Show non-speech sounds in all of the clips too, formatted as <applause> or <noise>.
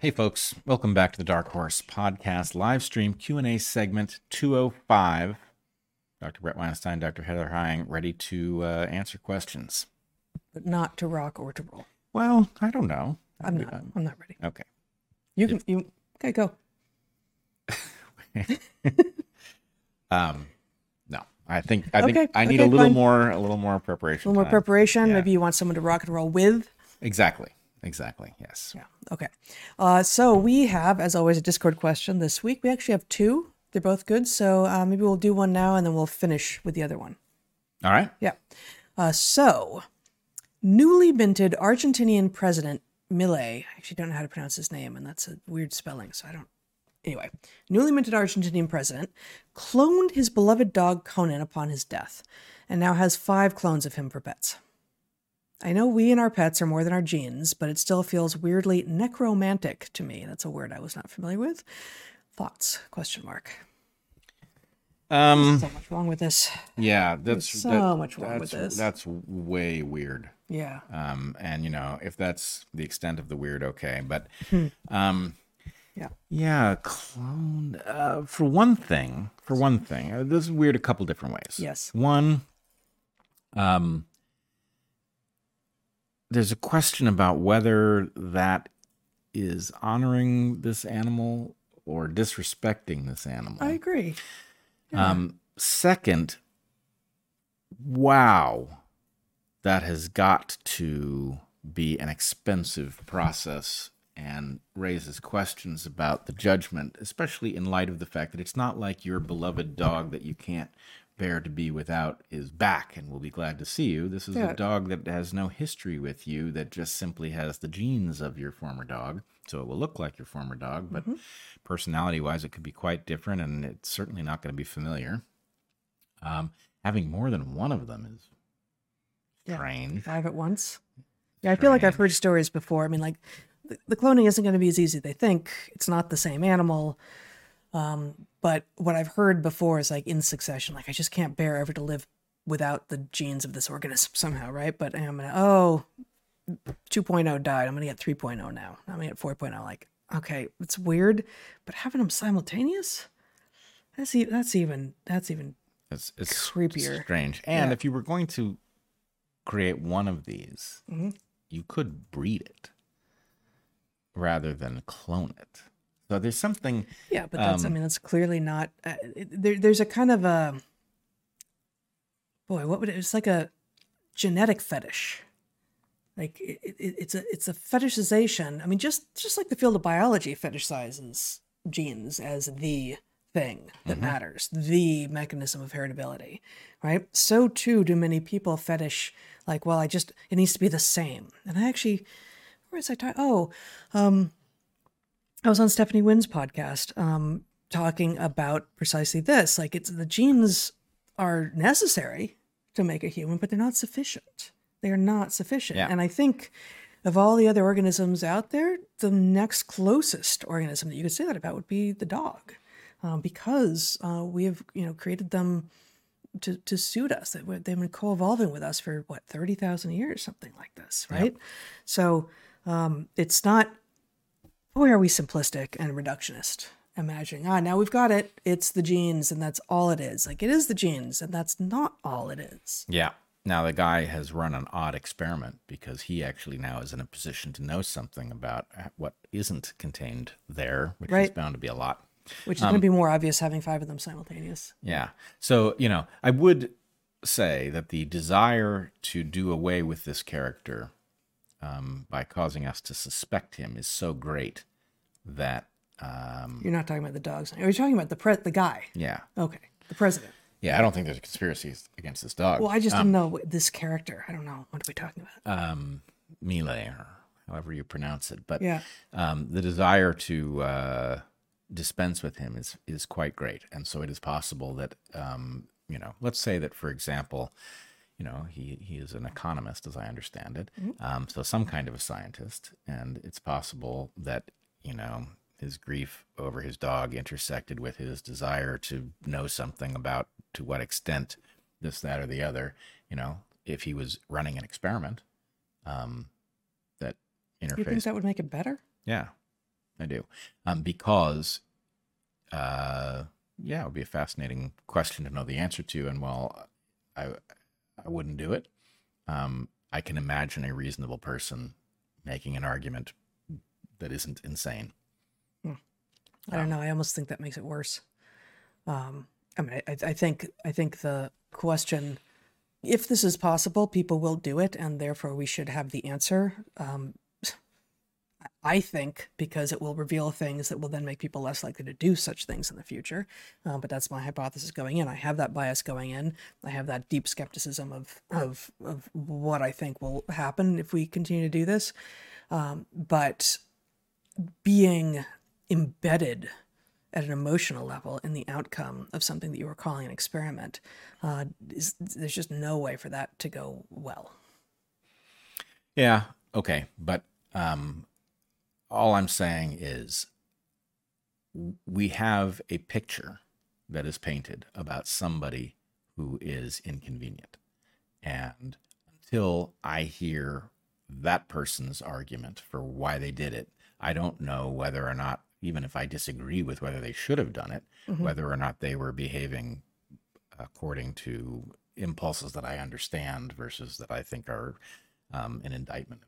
Hey folks, welcome back to the Dark Horse Podcast live stream Q&A segment 205. Dr. Bret Weinstein, Dr. Heather Heying, ready to uh, answer questions. but not to rock or to roll. Well, I don't know. I'm not. I'm not ready. Okay. You can. You okay? Go. <laughs> Um, no, I think I think Okay, I need a little fine. more a little more preparation. A little more preparation. yeah. Maybe you want someone to rock and roll with. Exactly. Exactly. Yes. Yeah. Okay. Uh, so we have, as always, a Discord question this week. We actually have two. They're both good. So uh, maybe we'll do one now and then we'll finish with the other one. All right. Yeah. Uh, so, newly minted Argentinian president Milei, I actually don't know how to pronounce his name, and that's a weird spelling, so I don't. Anyway, newly minted Argentinian president cloned his beloved dog Conan upon his death, and now has five clones of him for pets. I know we and our pets are more than our genes, but it still feels weirdly necromantic to me. That's a word I was not familiar with. Thoughts? Question mark. Um. So much wrong with this. Yeah. That's so that- much wrong with this. That's way weird. Yeah. Um. And you know, if that's the extent of the weird, okay. But, Hmm. um. Yeah. Yeah, clone. Uh, for one thing, for one thing, uh, this is weird a couple different ways. Yes. One, um, there's a question about whether that is honoring this animal or disrespecting this animal. I agree. Um, second, wow, that has got to be an expensive process and raises questions about the judgment, especially in light of the fact that it's not like your beloved dog that you can't bear to be without is back and will be glad to see you. This is Yeah. a dog that has no history with you, that just simply has the genes of your former dog. So it will look like your former dog, but personality wise, it could be quite different, and it's certainly not going to be familiar. Um, having more than one of them is Yeah. strange. Five at once. Yeah, I feel like I've heard stories before. I mean, like the, the cloning isn't going to be as easy as they think. It's not the same animal. Um, but what I've heard before is like in succession, like I just can't bear ever to live without the genes of this organism somehow, right? But I'm gonna oh 2.0 died. I'm gonna get 3.0 now. I'm gonna get 4.0. Like, okay, it's weird, but having them simultaneous, that's e- that's even that's even It's, it's Creepier. strange. And Yeah. if you were going to create one of these, Mhm. you could breed it rather than clone it. So there's something. Yeah, but that's, I Um, mean, that's clearly not, uh, there, there's a kind of a, boy, what would it, it's like a genetic fetish. Like it, it, it's a, it's a fetishization. I mean, just, just like the field of biology fetishizes genes as the thing that matters, the mechanism of heritability, right? So too do many people fetish, like, well, I just, it needs to be the same. And I actually, where is I talking? Oh, um, I was on Stephanie Winn's podcast um, talking about precisely this. Like, it's the genes are necessary to make a human, but they're not sufficient. They are not sufficient. Yeah. And I think of all the other organisms out there, the next closest organism that you could say that about would be the dog, um, because uh, we have you know created them to, to suit us. They, they've been co-evolving with us for what thirty thousand years, something like this, right? So um, it's not boy, are we simplistic and reductionist, imagining, ah, now we've got it. It's the genes, and that's all it is. Like, it is the genes, and that's not all it is. Yeah. Now the guy has run an odd experiment because he actually now is in a position to know something about what isn't contained there, which is bound to be a lot. Which is going to be more obvious having five of them simultaneous. Yeah. So, you know, I would say that the desire to do away with this character um, by causing us to suspect him is so great that, um, You're not talking about the dogs. Are you talking about the pre- the guy? yeah. Okay, the president. Yeah, I don't think there's a conspiracy against this dog. Well, I just didn't know this character. I don't know. What are we talking about? um, Milei, or however you pronounce it. But Yeah. um, the desire to uh, dispense with him is is quite great, and so it is possible that um, you know, let's say that for example, you know, he he is an economist, as I understand it, um, so some kind of a scientist, and it's possible that you know his grief over his dog intersected with his desire to know something about to what extent this, that, or the other. You know, if he was running an experiment, um, that You think interface. that would make it better? yeah, I do. Um, because, uh, yeah, it would be a fascinating question to know the answer to. And while I, I wouldn't do it, um, I can imagine a reasonable person making an argument that isn't insane. I don't know. I almost think that makes it worse. Um, I mean, I, I think I think the question, if this is possible, people will do it, and therefore we should have the answer. Um, I think because it will reveal things that will then make people less likely to do such things in the future. Uh, but that's my hypothesis going in. I have that bias going in. I have that deep skepticism of of of what I think will happen if we continue to do this. Um, but being embedded at an emotional level in the outcome of something that you were calling an experiment, uh, is, there's just no way for that to go well. Yeah. Okay. But um, all I'm saying is we have a picture that is painted about somebody who is inconvenient. And until I hear that person's argument for why they did it, I don't know whether or not even if I disagree with whether they should have done it, mm-hmm. whether or not they were behaving according to impulses that I understand versus that I think are um, an indictment.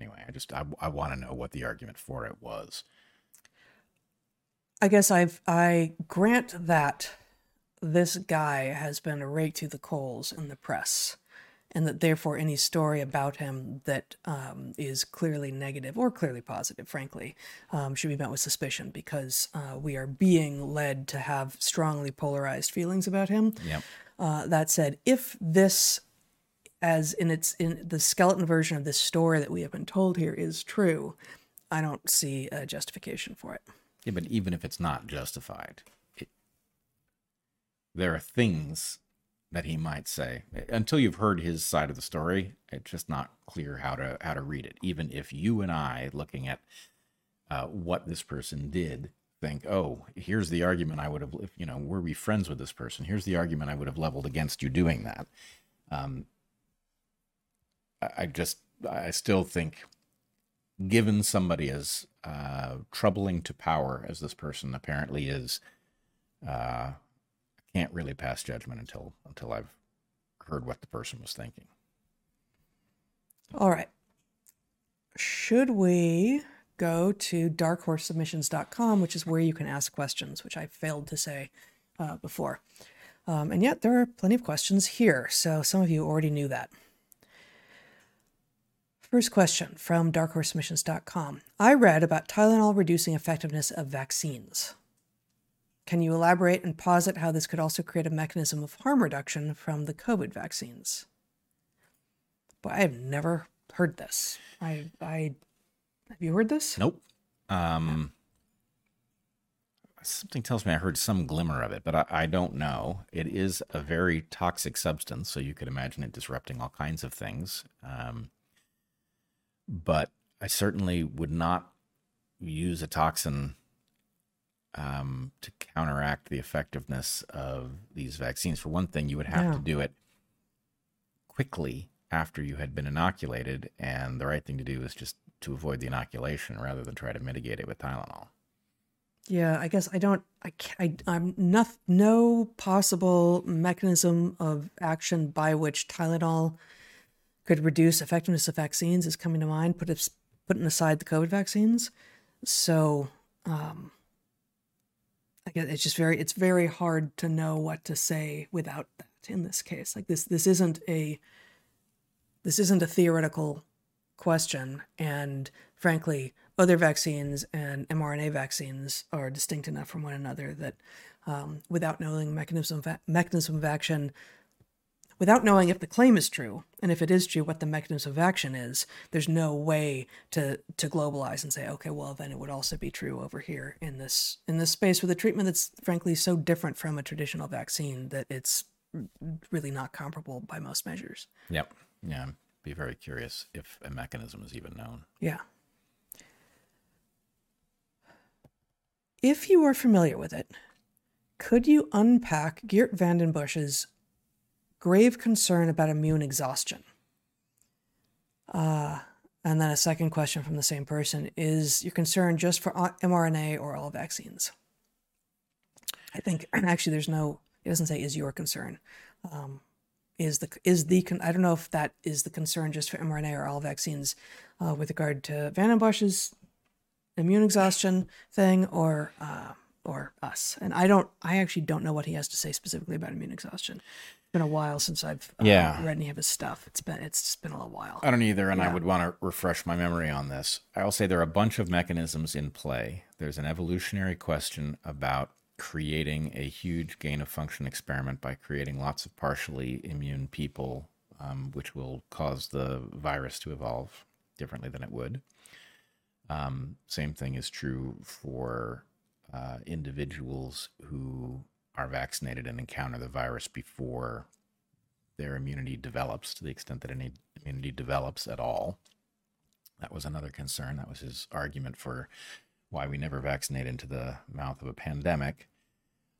Anyway, I just I, I want to know what the argument for it was. I guess I've I grant that this guy has been a rake to the coals in the press and that therefore any story about him that um, is clearly negative or clearly positive, frankly, um, should be met with suspicion because uh, we are being led to have strongly polarized feelings about him. Yep. Uh, that said, if this, as in its in the skeleton version of this story that we have been told here, is true, I don't see a justification for it. Yeah, but even if it's not justified, it, there are things that he might say. Until you've heard his side of the story, it's just not clear how to how to read it. Even if you and I, looking at uh, what this person did, think, oh, here's the argument I would have, you know, were we friends with this person? Here's the argument I would have leveled against you doing that. Um, I just, I still think, given somebody as uh, troubling to power as this person apparently is, uh, I can't really pass judgment until until I've heard what the person was thinking. All right. Should we go to darkhorsesubmissions.com, which is where you can ask questions, which I failed to say uh, before. Um, and yet there are plenty of questions here, so some of you already knew that. First question from darkhorsemissions.com. I read about Tylenol reducing effectiveness of vaccines. Can you elaborate and posit how this could also create a mechanism of harm reduction from the COVID vaccines? But I have never heard this. I, I have you heard this? Nope. Um, something tells me I heard some glimmer of it, but I, I don't know. It is a very toxic substance, so you could imagine it disrupting all kinds of things. Um, but I certainly would not use a toxin um, to counteract the effectiveness of these vaccines. For one thing, you would have yeah. to do it quickly after you had been inoculated, and the right thing to do is just to avoid the inoculation rather than try to mitigate it with Tylenol. Yeah, I guess I don't. I, I I'm not no possible mechanism of action by which Tylenol could reduce effectiveness of vaccines is coming to mind. Put it, putting aside the COVID vaccines, so um, I guess it's just very it's very hard to know what to say without that in this case. Like this this isn't a this isn't a theoretical question and frankly other vaccines and mRNA vaccines are distinct enough from one another that um, without knowing mechanism mechanism of action without knowing if the claim is true. And if it is true what the mechanism of action is there's no way to to globalize and say okay well then it would also be true over here in this in this space with a treatment that's frankly so different from a traditional vaccine that it's really not comparable by most measures. Yep. Yeah be very curious if a mechanism is even known. Yeah. If you are familiar with it could you unpack Geert Vanden Bossche's grave concern about immune exhaustion. Uh, And then a second question from the same person is your concern just for mRNA or all vaccines? I think <clears throat> actually there's no, it doesn't say is your concern. Um, is the is the I don't know if that is the concern just for mRNA or all vaccines uh, with regard to Van Bossche's immune exhaustion thing or uh, or us. And I don't I actually don't know what he has to say specifically about immune exhaustion. It's been a while since I've uh, Yeah. read any of his stuff. It's been it's just been a little while. I don't either, and I would want to refresh my memory on this. I'll say there are a bunch of mechanisms in play. There's an evolutionary question about creating a huge gain of function experiment by creating lots of partially immune people, um, which will cause the virus to evolve differently than it would. Um, same thing is true for uh, individuals who are vaccinated and encounter the virus before their immunity develops to the extent that any immunity develops at all. That was another concern. That was his argument for why we never vaccinate into the mouth of a pandemic.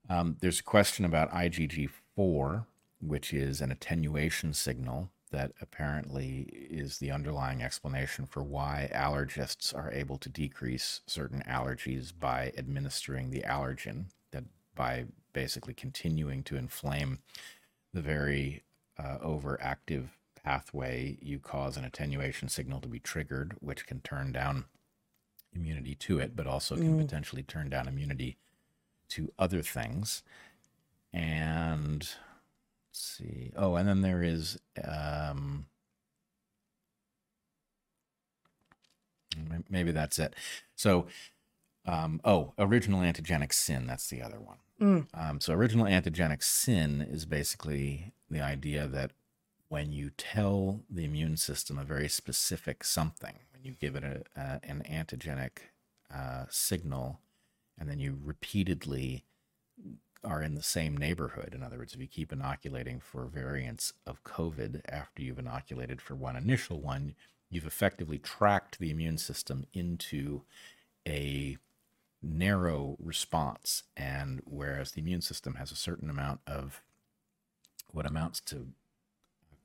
Um, there's a question about IgG4, which is an attenuation signal that apparently is the underlying explanation for why allergists are able to decrease certain allergies by administering the allergen, that by basically continuing to inflame the very uh, overactive pathway, you cause an attenuation signal to be triggered, which can turn down immunity to it, but also can potentially turn down immunity to other things. And let's see. Oh, and then there is um, maybe that's it. So, um, oh, original antigenic sin. That's the other one. Mm. Um, so, original antigenic sin is basically the idea that when you tell the immune system a very specific something, when you give it a, a, an antigenic uh, signal, and then you repeatedly are in the same neighborhood. In other words, if you keep inoculating for variants of COVID after you've inoculated for one initial one, you've effectively tracked the immune system into a narrow response. And whereas the immune system has a certain amount of what amounts to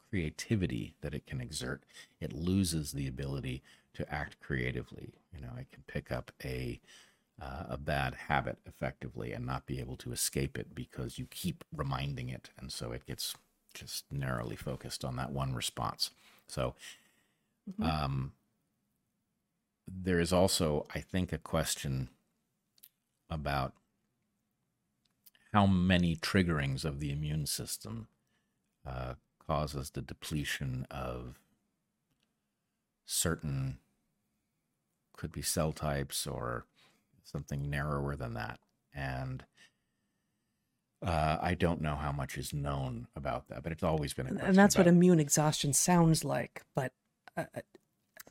creativity that it can exert, it loses the ability to act creatively. You know, it can pick up a uh, a bad habit effectively and not be able to escape it because you keep reminding it, and so it gets just narrowly focused on that one response. So, um, there is also, I think, a question about how many triggerings of the immune system uh, causes the depletion of certain could be cell types or something narrower than that and uh, I don't know how much is known about that, but it's always been a question. and that's what immune exhaustion sounds like. But uh, uh,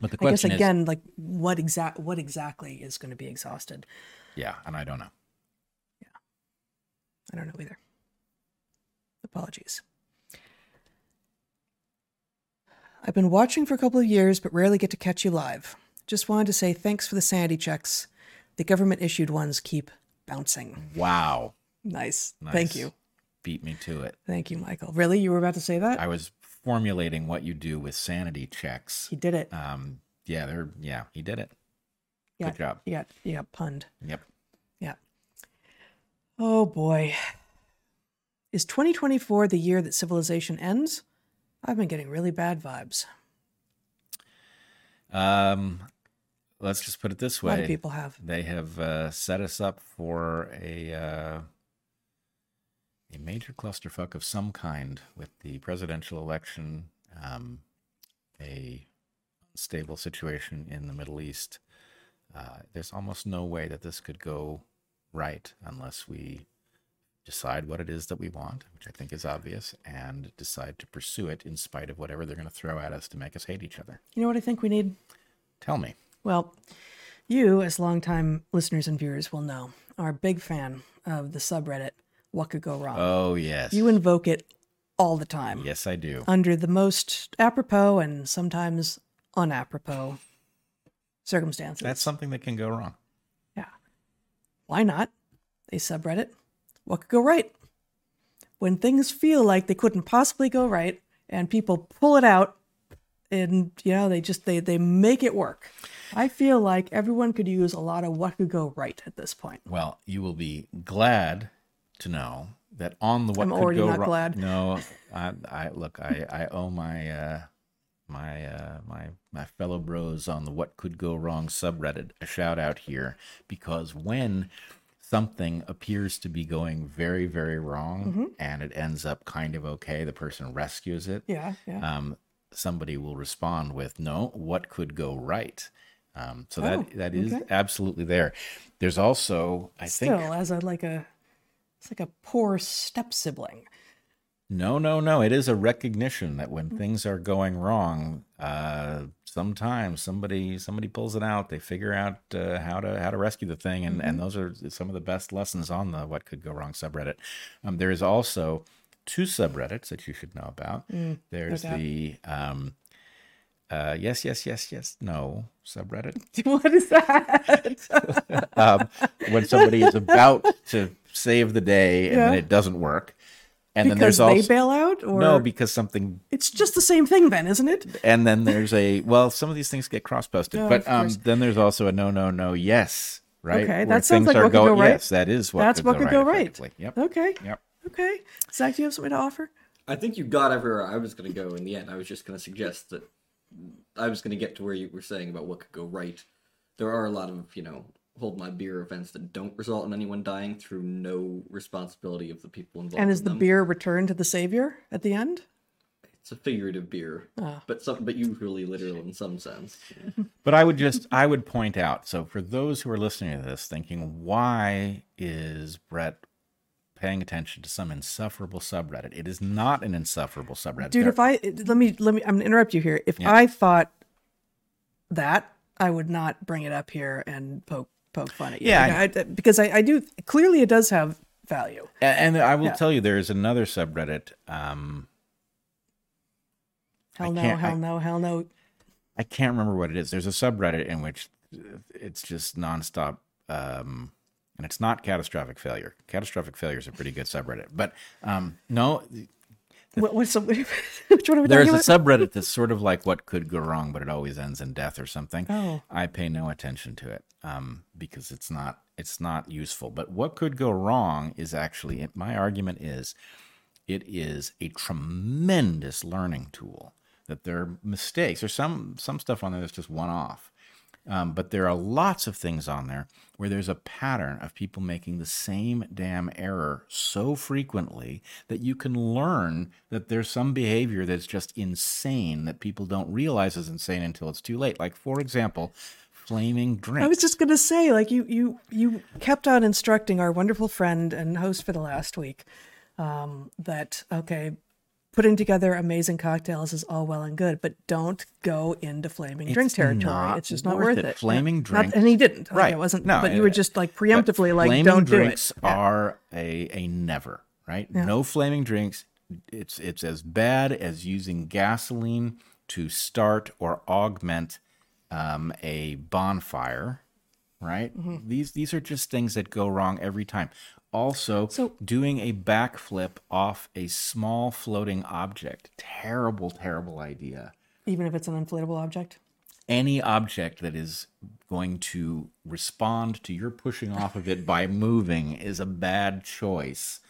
But the I guess question is, again, like what exact what exactly is going to be exhausted? Yeah, and I don't know. Yeah. I don't know either. Apologies. I've been watching for a couple of years, but rarely get to catch you live. Just wanted to say thanks for the sanity checks. The government issued ones keep bouncing. Wow, Nice. nice. Thank you. Beat me to it. Thank you, Michael. Really? You were about to say that? I was formulating what you do with sanity checks. he did it. Um, yeah, they're yeah, he did it. Yeah. Good job. You got punned. Yep. Yeah. Oh boy. Is 2024 the year that civilization ends? I've been getting really bad vibes. Um, let's just put it this way: A lot of people have. they have uh, set us up for a uh, a major clusterfuck of some kind with the presidential election, um, a stable situation in the Middle East. Uh, there's almost no way that this could go right unless we decide what it is that we want, which I think is obvious, and decide to pursue it in spite of whatever they're going to throw at us to make us hate each other. You know what I think we need? Tell me. Well, you, as longtime listeners and viewers, will know, are a big fan of the subreddit What Could Go Wrong. Oh, yes. you invoke it all the time Yes, I do. under the most apropos and sometimes unapropos circumstances. That's something that can go wrong. Yeah. Why not? A subreddit. What could go right? When things feel like they couldn't possibly go right and people pull it out and you know they just they they make it work. I feel like everyone could use a lot of what could go right at this point. Well, you will be glad to know that on the what I'm could already go not wrong. glad. No, I, I look, I, I owe my uh, my uh, my my fellow bros on the what could go wrong subreddit a shout out here because when something appears to be going very very wrong Mm-hmm. and it ends up kind of okay, the person rescues it. Yeah, yeah. Um, somebody will respond with, "No, what could go right?" Um, so that Oh, that is okay. absolutely there. There's also, I Still, think, as a like a it's like a poor step sibling. No, no, no. It is a recognition that when things are going wrong, uh, sometimes somebody somebody pulls it out. They figure out uh, how to how to rescue the thing, and Mm-hmm. and those are some of the best lessons on the what could go wrong subreddit. Um, there is also two subreddits that you should know about. There's doubt. the um, uh, yes, yes, yes, yes, no subreddit. <laughs> what is that? <laughs> Um, when somebody is about to save the day and then it doesn't work, and then because there's they also bail out, or no because something it's just the same thing, then, isn't it? and then there's a well some of these things get cross posted Oh, but um course. then there's also a no no no yes right Okay, Where that sounds things like are what could go right. yes that is what That's could what go could right, go right. effectively. yep Okay, yep okay. Zach, do you have something to offer? I think you got everywhere I was going to go in the end. I was just going to suggest that I was going to get to where you were saying about what could go right. There are a lot of, you know, hold my beer events that don't result in anyone dying through no responsibility of the people involved. And is in the them. beer returned to the savior at the end? It's a figurative beer, Oh. but some, but usually literal in some sense. <laughs> but i would just i would point out so for those who are listening to this thinking why is bret paying attention to some insufferable subreddit it is not an insufferable subreddit Dude, There- if I let me let me I'm gonna interrupt you here. If Yeah. I thought that, I would not bring it up here and poke poke fun at you. Yeah, Like, I, because I, I do clearly it does have value. and, and i will Yeah. tell you there is another subreddit um Hell no, hell I- no, hell no. I can't remember what it is. There's a subreddit in which it's just nonstop, um, and it's not catastrophic failure. Catastrophic failure is a pretty good subreddit, but um, no, What, what's the, <laughs> which one are we there's a subreddit that's sort of like what could go wrong, but it always ends in death or something. Oh. I pay no attention to it um, because it's not it's not useful. But what could go wrong is actually my argument is it is a tremendous learning tool. That there are mistakes. There's some some stuff on there that's just one off. Um, but there are lots of things on there where there's a pattern of people making the same damn error so frequently that you can learn that there's some behavior that's just insane that people don't realize is insane until it's too late. Like, for example, flaming drinks. I was just gonna say, like you you you kept on instructing our wonderful friend and host for the last week um, that okay, putting together amazing cocktails is all well and good, but don't go into flaming drink territory. it's just not worth it. it. Flaming drink- and he didn't. Like, Right. it wasn't. No, but you were just like preemptively like, don't do drinks it. Yeah. are a a never right. No flaming drinks. It's it's as bad as using gasoline to start or augment um, a bonfire. Right. Mm-hmm. These these are just things that go wrong every time. Also, So- doing a backflip off a small floating object. Terrible, terrible idea Even if it's an inflatable object. any object that is going to respond to your pushing off of it <laughs> by moving is a bad choice.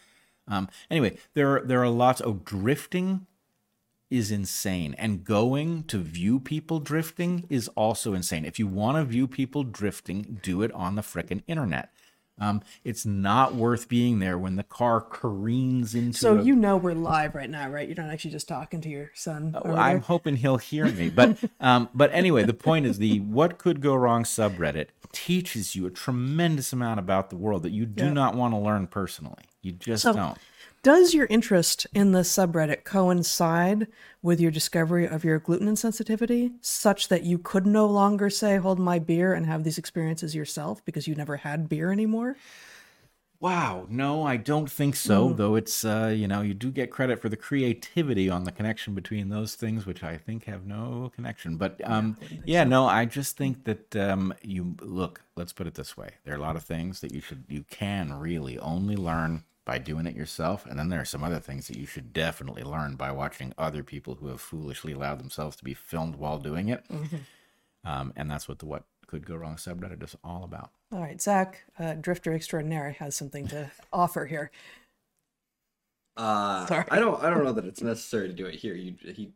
Um, anyway, there are, there are lots. of drifting is insane, and going to view people drifting is also insane. If you want to view people drifting, do it on the frickin' internet. Um, it's not worth being there when the car careens into. So a- you know we're live right now, right? You're not actually just talking to your son. well, I'm hoping he'll hear me. But <laughs> um, but anyway, the point is the what could go wrong subreddit teaches you a tremendous amount about the world that you do Yeah. not want to learn personally. You just So- don't. Does your interest in the subreddit coincide with your discovery of your gluten insensitivity, such that you could no longer say, hold my beer and have these experiences yourself because you never had beer anymore? Wow, no, I don't think so. Though it's uh, you know, you do get credit for the creativity on the connection between those things, which I think have no connection. But um, yeah, no, I just think that um, you look. Let's put it this way: there are a lot of things that you should, you can really only learn by doing it yourself. And then there are some other things that you should definitely learn by watching other people who have foolishly allowed themselves to be filmed while doing it. Um, and that's what the What Could Go Wrong subreddit is all about. All right, Zach, uh, Drifter Extraordinaire, has something to offer here. Uh, Sorry. I don't. I don't know that it's necessary to do it here. You, he,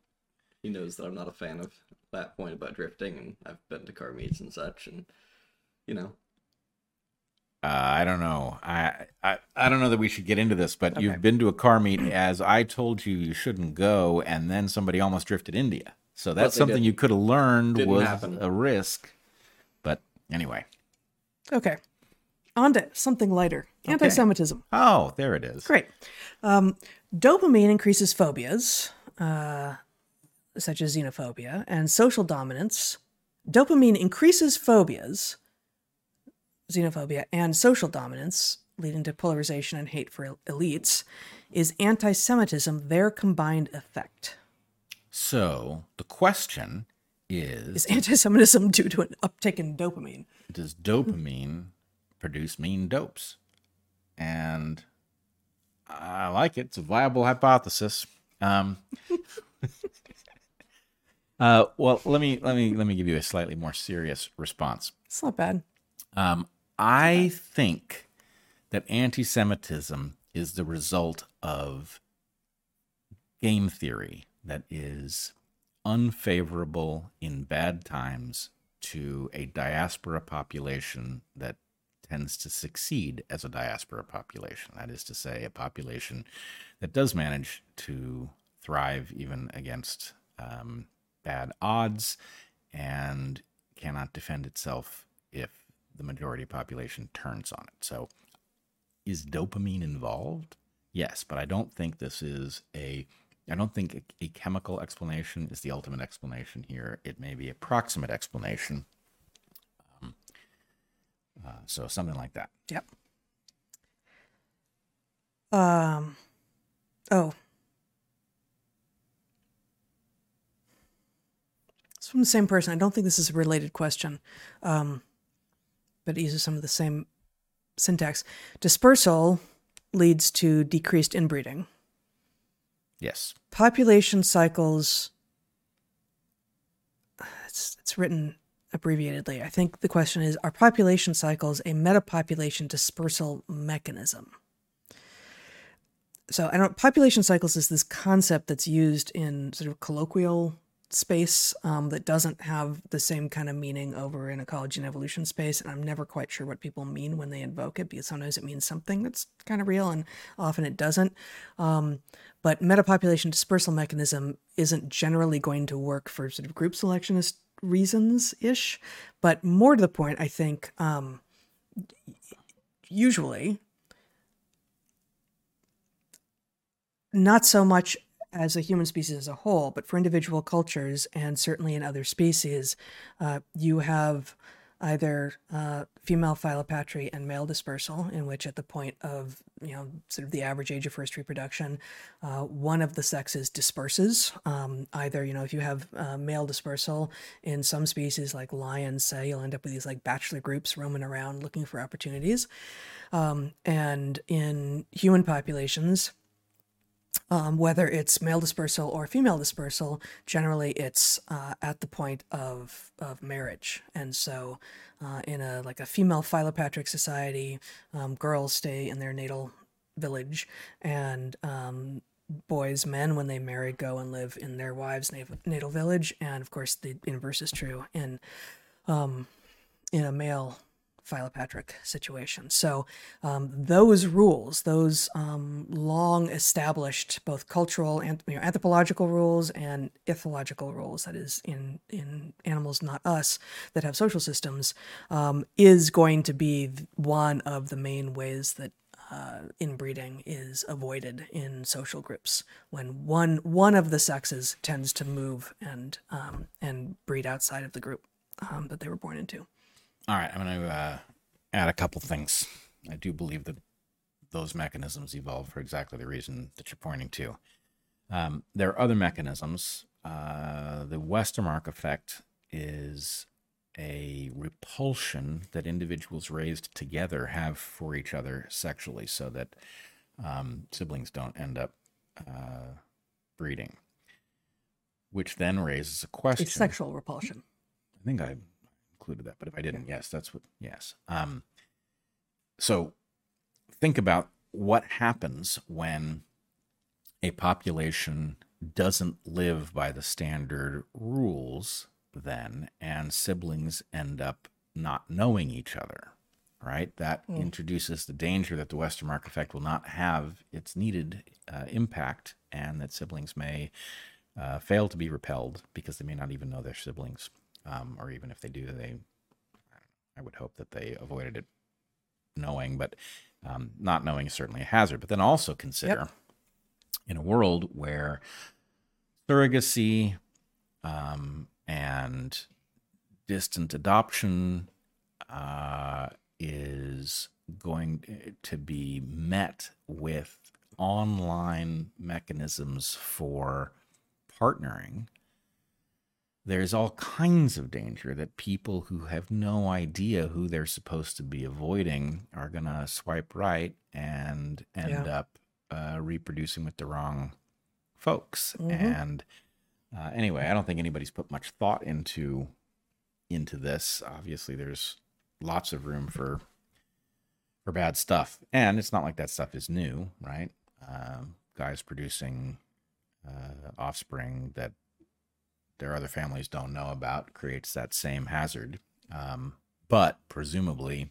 he knows that I'm not a fan of that point about drifting, and I've been to car meets and such, and you know, Uh, I don't know. I, I I don't know that we should get into this, but Okay. you've been to a car meet as I told you you shouldn't go, and then somebody almost drifted India. So that's something didn't. you could have learned Didn't was happen. a risk. But anyway. Okay, on to something lighter anti Semitism. Oh, there it is. Great. Um, dopamine increases phobias, uh, such as xenophobia, and social dominance. Dopamine increases phobias, xenophobia, and social dominance, leading to polarization and hate for el- elites. Is anti Semitism their combined effect? So the question is, Is anti Semitism <laughs> due to an uptick in dopamine? does dopamine produce mean dopes? And I like it. It's a viable hypothesis. Um, <laughs> uh, well, let me let me let me give you a slightly more serious response. It's not bad. Um, I think that anti-Semitism is the result of game theory that is unfavorable in bad times to a diaspora population that tends to succeed as a diaspora population. That is to say, a population that does manage to thrive even against um, bad odds and cannot defend itself if the majority population turns on it. So, is dopamine involved? Yes, but I don't think this is a. I don't think a, a chemical explanation is the ultimate explanation here. It may be a proximate explanation. Um, uh, so something like that. Yep. Um. Oh. It's from the same person. I don't think this is a related question, um, but it uses some of the same syntax. Dispersal leads to decreased inbreeding. Yes. Population cycles. It's it's written abbreviatedly. I think the question is: Are population cycles a metapopulation dispersal mechanism? So I don't. Population cycles is this concept that's used in sort of colloquial space um, that doesn't have the same kind of meaning over in ecology and evolution space, and I'm never quite sure what people mean when they invoke it because sometimes it means something that's kind of real, and often it doesn't. Um, but metapopulation dispersal mechanism isn't generally going to work for sort of group selectionist reasons ish, but more to the point, I think um, usually not so much as a human species as a whole, but for individual cultures and certainly in other species, uh, you have either uh, female philopatry and male dispersal, in which at the point of you know sort of the average age of first reproduction, uh, one of the sexes disperses. Um, either you know if you have uh, male dispersal in some species like lions, say you'll end up with these like bachelor groups roaming around looking for opportunities, um, and in human populations um, whether it's male dispersal or female dispersal, generally it's uh, at the point of, of marriage. And so, uh, in a like a female philopatric society, um, girls stay in their natal village, and um, boys, men, when they marry, go and live in their wives' natal, natal village. And of course, the inverse is true in um, in a male philopatric situation. So um, those rules, those um, long established both cultural and you know, anthropological rules and ethological rules, that is in in animals not us that have social systems, um, is going to be one of the main ways that uh, inbreeding is avoided in social groups when one one of the sexes tends to move and um, and breed outside of the group um, that they were born into. All right, I'm going to uh, add a couple things. I do believe that those mechanisms evolve for exactly the reason that you're pointing to. Um, there are other mechanisms. Uh, the Westermarck effect is a repulsion that individuals raised together have for each other sexually, so that um, siblings don't end up uh, breeding. Which then raises a question. It's sexual repulsion. I think I included that, but if I didn't, yes, that's what. Yes. Um, so think about what happens when a population doesn't live by the standard rules then and siblings end up not knowing each other right that Mm. introduces the danger that the westermarck effect will not have its needed uh, impact and that siblings may uh, fail to be repelled because they may not even know their siblings um, or even if they do they i would hope that they avoided it knowing but um, not knowing is certainly a hazard but then also consider in a world where surrogacy um, and distant adoption uh, is going to be met with online mechanisms for partnering. There's all kinds of danger that people who have no idea who they're supposed to be avoiding are going to swipe right and end Yeah. up uh, reproducing with the wrong folks. Mhm. And uh, anyway, I don't think anybody's put much thought into into this. Obviously, there's lots of room for for bad stuff, and it's not like that stuff is new, right? Um, guys producing uh, offspring that their other families don't know about creates that same hazard. Um, but presumably,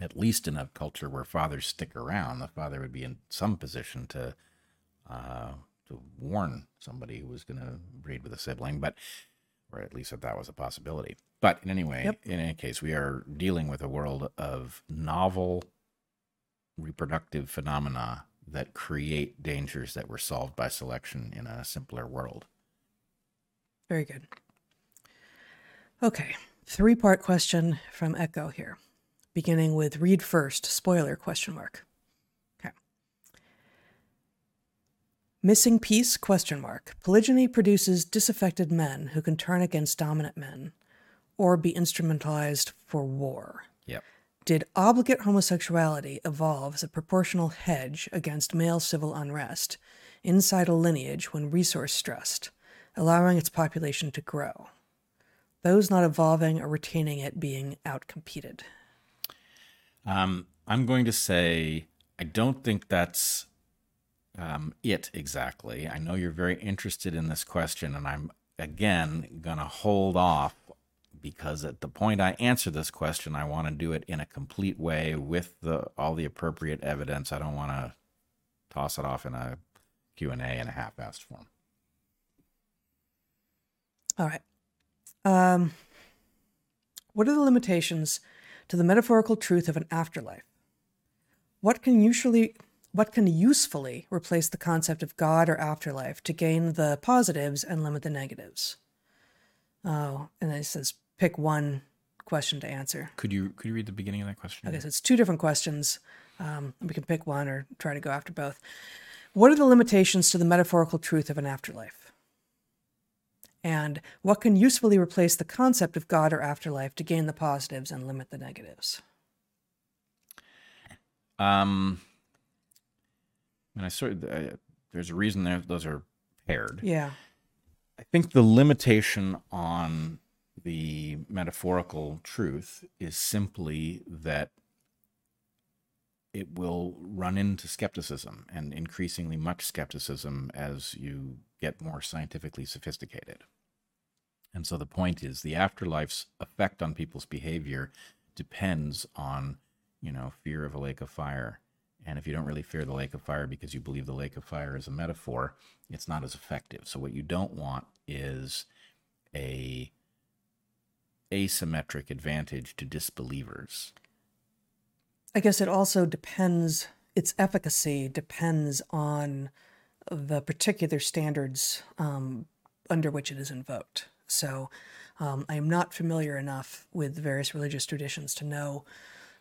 at least in a culture where fathers stick around, the father would be in some position to uh, to warn somebody who was going to breed with a sibling, but or at least that that was a possibility. But in any way, Yep. in any case, we are dealing with a world of novel reproductive phenomena that create dangers that were solved by selection in a simpler world. Very good. Okay, three part question from Echo here, beginning with read first, spoiler question mark. Okay. Missing piece question mark. Polygyny produces disaffected men who can turn against dominant men or be instrumentalized for war. Yep. Did obligate homosexuality evolve as a proportional hedge against male civil unrest inside a lineage when resource stressed, allowing its population to grow? Those not evolving or retaining it being outcompeted. Um, I'm going to say I don't think that's um, it exactly. I know you're very interested in this question, and I'm again going to hold off because at the point I answer this question, I want to do it in a complete way with the all the appropriate evidence. I don't want to toss it off in a Q&A in a half-assed form. All right. Um, what are the limitations to the metaphorical truth of an afterlife? What can usually what can usefully replace the concept of God or afterlife to gain the positives and limit the negatives? Oh, and then it says pick one question to answer. Could you could you read the beginning of that question? Okay, so it's two different questions. Um, we can pick one or try to go after both. What are the limitations to the metaphorical truth of an afterlife? And what can usefully replace the concept of God or afterlife to gain the positives and limit the negatives? Um, and I sort of, uh, there's a reason there those are paired. Yeah. I think the limitation on the metaphorical truth is simply that it will run into skepticism and increasingly much skepticism as you get more scientifically sophisticated. And so the point is the afterlife's effect on people's behavior depends on, you know, fear of a lake of fire. And if you don't really fear the lake of fire because you believe the lake of fire is a metaphor, it's not as effective. So what you don't want is a asymmetric advantage to disbelievers. I guess it also depends, its efficacy depends on the particular standards um, under which it is invoked. So um, I am not familiar enough with various religious traditions to know,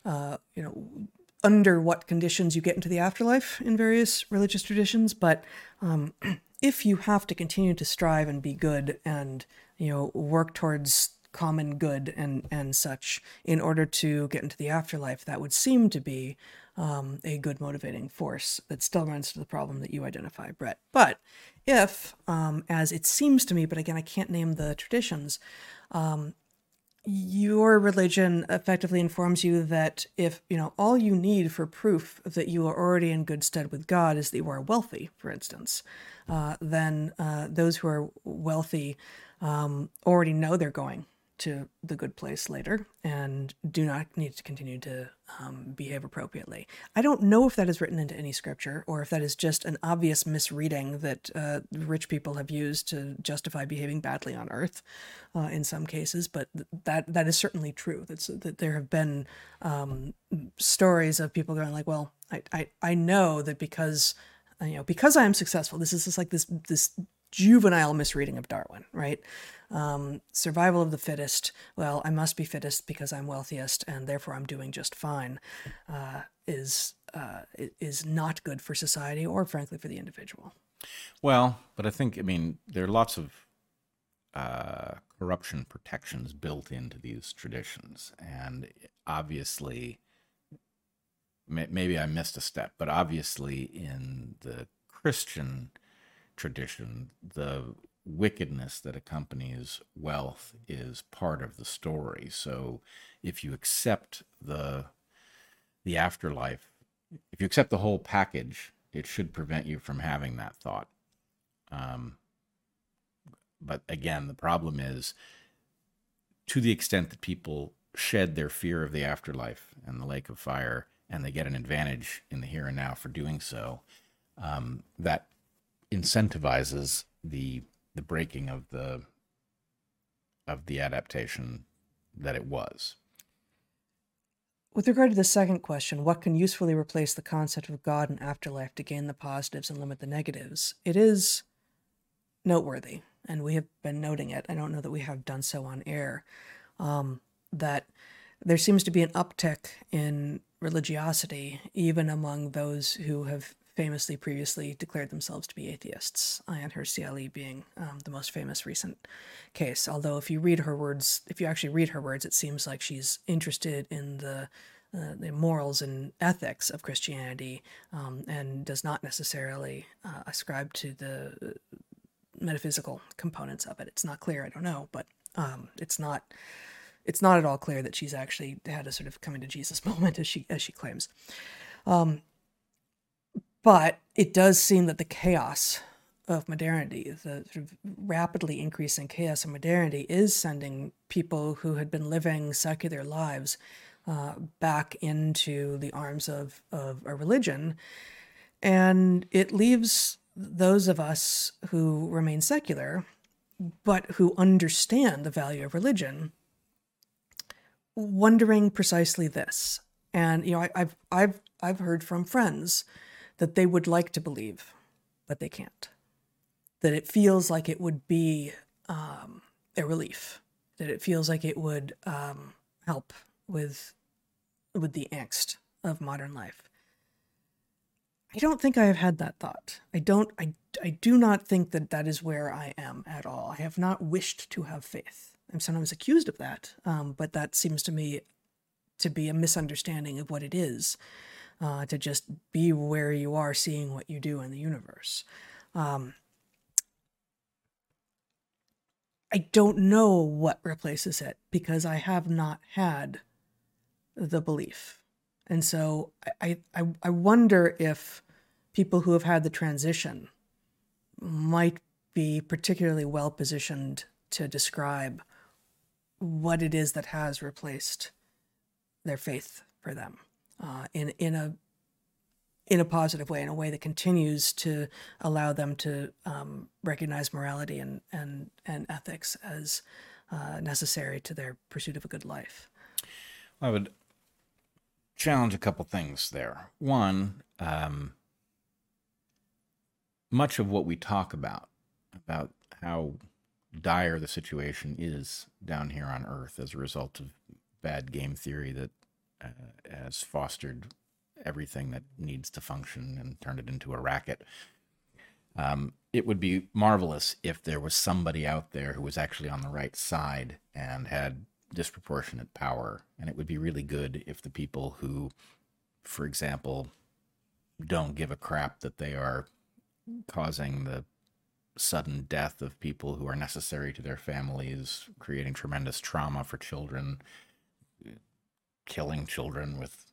uh, you know, under what conditions you get into the afterlife in various religious traditions. But um, <clears throat> if you have to continue to strive and be good and, you know, work towards common good and, and such in order to get into the afterlife, that would seem to be um, a good motivating force that still runs to the problem that you identify, Bret. But if, um, as it seems to me, but again, I can't name the traditions, um, your religion effectively informs you that if you know all you need for proof that you are already in good stead with God is that you are wealthy, for instance, uh, then uh, those who are wealthy um, already know they're going to the good place later and do not need to continue to um, behave appropriately. I don't know if that is written into any scripture or if that is just an obvious misreading that uh, rich people have used to justify behaving badly on earth uh, in some cases, but that that is certainly true. That's, that there have been um, stories of people going like, well, I, I, I know that because you know because I am successful, this is just like this this juvenile misreading of Darwin, right? Um, survival of the fittest. Well, I must be fittest because I'm wealthiest, and therefore I'm doing just fine. Uh, is uh, is not good for society or, frankly, for the individual. Well, but I think I mean there are lots of uh, corruption protections built into these traditions, and obviously, maybe I missed a step, but obviously in the Christian tradition, the wickedness that accompanies wealth is part of the story. So if you accept the the afterlife, if you accept the whole package, it should prevent you from having that thought. Um, but again, the problem is to the extent that people shed their fear of the afterlife and the lake of fire, and they get an advantage in the here and now for doing so, um, that incentivizes the the breaking of the of the adaptation that it was. With regard to the second question, what can usefully replace the concept of God and afterlife to gain the positives and limit the negatives? It is noteworthy, and we have been noting it. I don't know that we have done so on air. Um, that there seems to be an uptick in religiosity, even among those who have famously previously declared themselves to be atheists, Ayaan Hirsi Ali being um, the most famous recent case. Although, if you read her words, if you actually read her words, it seems like she's interested in the uh, the morals and ethics of Christianity um, and does not necessarily uh, ascribe to the metaphysical components of it. It's not clear. I don't know, but um, it's not it's not at all clear that she's actually had a sort of coming to Jesus <laughs> moment as she as she claims. Um, but it does seem that the chaos of modernity, the sort of rapidly increasing chaos of modernity, is sending people who had been living secular lives uh, back into the arms of, of a religion. And it leaves those of us who remain secular, but who understand the value of religion, wondering precisely this. And you know, I, I've I've I've heard from friends that they would like to believe, but they can't. That it feels like it would be um, a relief. That it feels like it would um, help with with the angst of modern life. I don't think I have had that thought. I don't. I. I do not think that that is where I am at all. I have not wished to have faith. I'm sometimes accused of that, um, but that seems to me to be a misunderstanding of what it is uh, to just be where you are, seeing what you do in the universe. Um, I don't know what replaces it because I have not had the belief. And so I, I, I wonder if people who have had the transition might be particularly well positioned to describe what it is that has replaced their faith for them uh, in in a in a positive way, in a way that continues to allow them to um, recognize morality and and and ethics as uh, necessary to their pursuit of a good life. I would challenge a couple things there. One, um, much of what we talk about about how dire the situation is down here on Earth as a result of bad game theory that has fostered everything that needs to function and turned it into a racket. Um, it would be marvelous if there was somebody out there who was actually on the right side and had disproportionate power. And it would be really good if the people who for example, don't give a crap that they are causing the sudden death of people who are necessary to their families, creating tremendous trauma for children, killing children with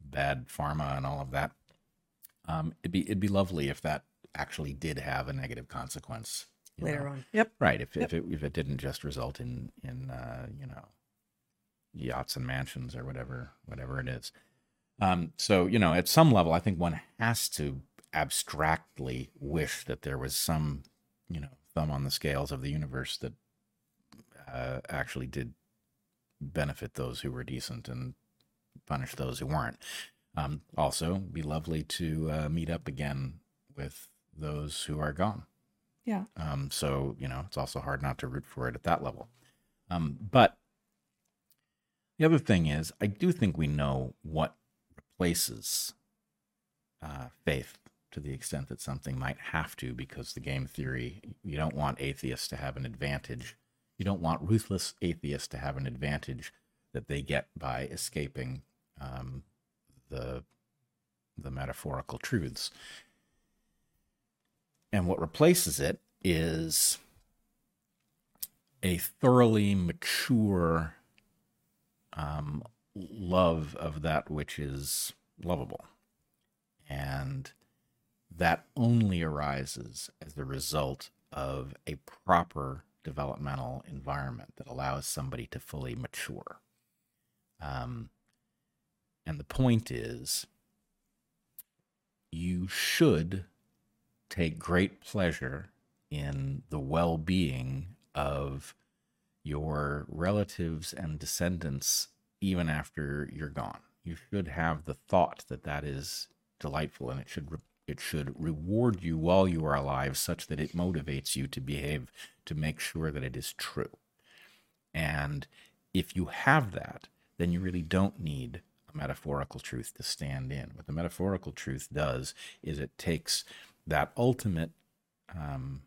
bad pharma and all of that. Um, it'd be it'd be lovely if that actually did have a negative consequence later know. on. Yep. Right. If if it if it didn't just result in in uh, you know yachts and mansions or whatever whatever it is. Um, so you know, at some level, I think one has to abstractly wish that there was some you know thumb on the scales of the universe that uh, actually did benefit those who were decent and punish those who weren't. Um, also, be lovely to uh, meet up again with those who are gone. Yeah. Um, so you know, it's also hard not to root for it at that level. Um, but the other thing is, I do think we know what replaces uh, faith to the extent that something might have to, because the game theory, you don't want atheists to have an advantage. You don't want ruthless atheists to have an advantage that they get by escaping um, the the metaphorical truths. And what replaces it is a thoroughly mature um, love of that which is lovable. And that only arises as the result of a proper developmental environment that allows somebody to fully mature. Um, and the point is, you should take great pleasure in the well being of your relatives and descendants even after you're gone. You should have the thought that that is delightful and it should re- it should reward you while you are alive such that it motivates you to behave to make sure that it is true. And if you have that, then you really don't need a metaphorical truth to stand in. What the metaphorical truth does is it takes that ultimate um,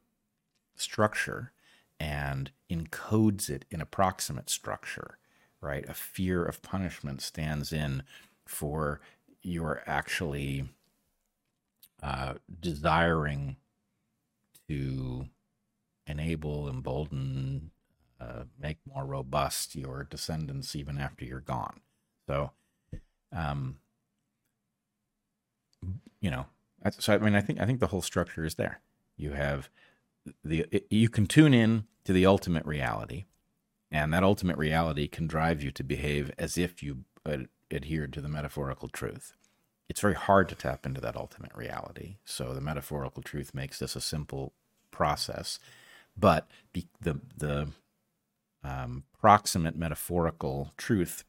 structure and encodes it in approximate structure, right? A fear of punishment stands in for you're actually uh, desiring to enable, embolden, uh, make more robust your descendants even after you're gone. So, um, you know, so I mean, I think I think the whole structure is there. You have the you can tune in to the ultimate reality, and that ultimate reality can drive you to behave as if you adhered to the metaphorical truth. It's very hard to tap into that ultimate reality. So the metaphorical truth makes this a simple process, but the the, the um, proximate metaphorical truth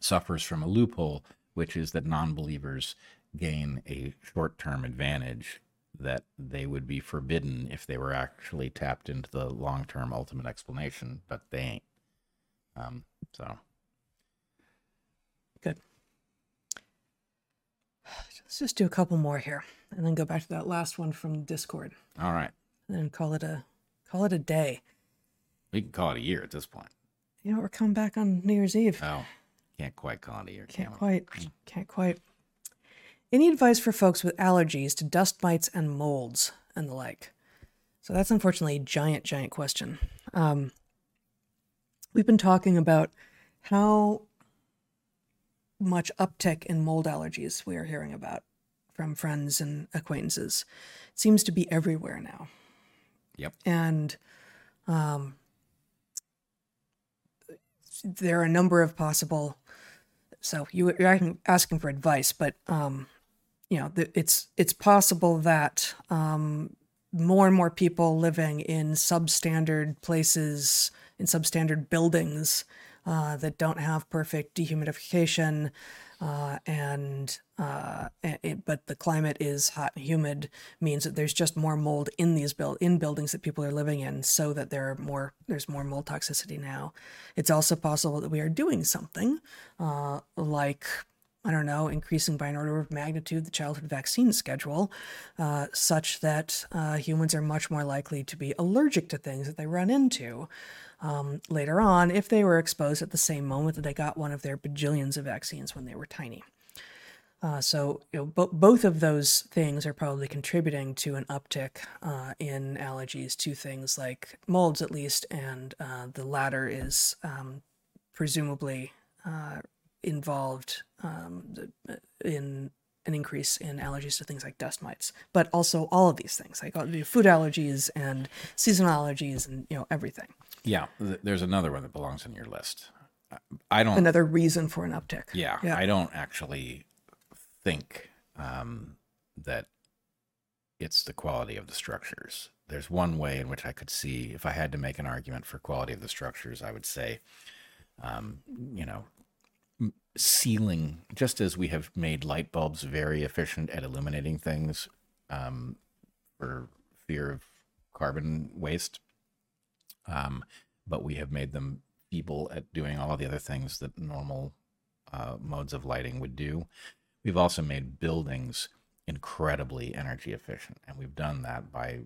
suffers from a loophole, which is that non-believers gain a short-term advantage that they would be forbidden if they were actually tapped into the long-term ultimate explanation, but they ain't. Um, so good. Let's just do a couple more here, and then go back to that last one from Discord. All right, and then call it a call it a day. We can call it a year at this point. You know, we're coming back on New Year's Eve. Oh, can't quite call it a year. Can't quite. Can't quite. Any advice for folks with allergies to dust mites and molds and the like? So that's unfortunately a giant, giant question. Um, we've been talking about how much uptick in mold allergies we are hearing about from friends and acquaintances. It seems to be everywhere now. Yep. And um, there are a number of possible. So you, you're asking for advice, but um, you know, it's it's possible that um, more and more people living in substandard places, in substandard buildings uh, that don't have perfect dehumidification, uh, and uh, it, but the climate is hot and humid means that there's just more mold in these build in buildings that people are living in, so that there are more there's more mold toxicity now. It's also possible that we are doing something uh, like I don't know, increasing by an order of magnitude the childhood vaccine schedule, uh, such that uh, humans are much more likely to be allergic to things that they run into um, later on if they were exposed at the same moment that they got one of their bajillions of vaccines when they were tiny. Uh, so you know, bo- both of those things are probably contributing to an uptick uh, in allergies to things like molds, at least, and uh, the latter is um, presumably uh, involved um, in an increase in allergies to things like dust mites, but also all of these things like uh, food allergies and seasonal allergies and you know everything. Yeah, th- there's another one that belongs on your list. I don't. Another reason for an uptick. Yeah, Yeah. I don't actually think um, that it's the quality of the structures. There's one way in which I could see, if I had to make an argument for quality of the structures, I would say, um, you know, sealing, just as we have made light bulbs very efficient at illuminating things um, for fear of carbon waste, um, but we have made them feeble at doing all the other things that normal uh, modes of lighting would do. We've also made buildings incredibly energy efficient, and we've done that by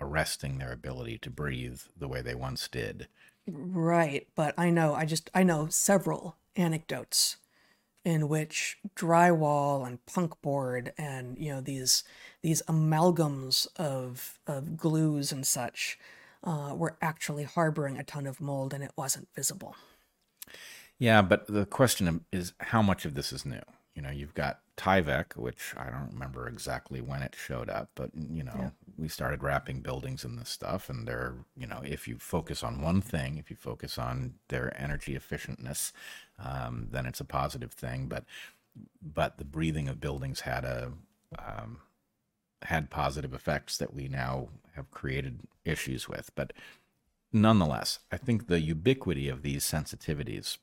arresting their ability to breathe the way they once did. Right, but I know I just I know several anecdotes in which drywall and punk board and you know these these amalgams of of glues and such uh, were actually harboring a ton of mold and it wasn't visible. Yeah, but the question is how much of this is new? You know, you've got Tyvek, which I don't remember exactly when it showed up, but you know, Yeah. we started wrapping buildings in this stuff, and they're, you know, if you focus on one thing, if you focus on their energy efficientness, um, then it's a positive thing. But but the breathing of buildings had a um, had positive effects that we now have created issues with. But nonetheless, I think the ubiquity of these sensitivities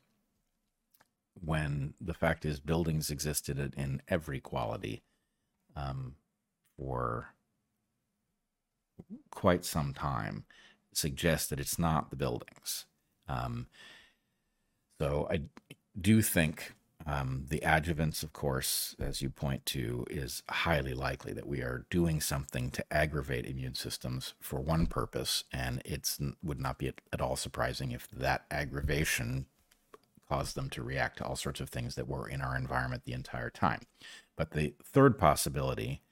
when the fact is buildings existed in every quality um, for quite some time suggests that it's not the buildings. Um, so I do think um, the adjuvants, of course, as you point to, is highly likely that we are doing something to aggravate immune systems for one purpose, and it would not be at, all surprising if that aggravation caused them to react to all sorts of things that were in our environment the entire time. But the third possibility,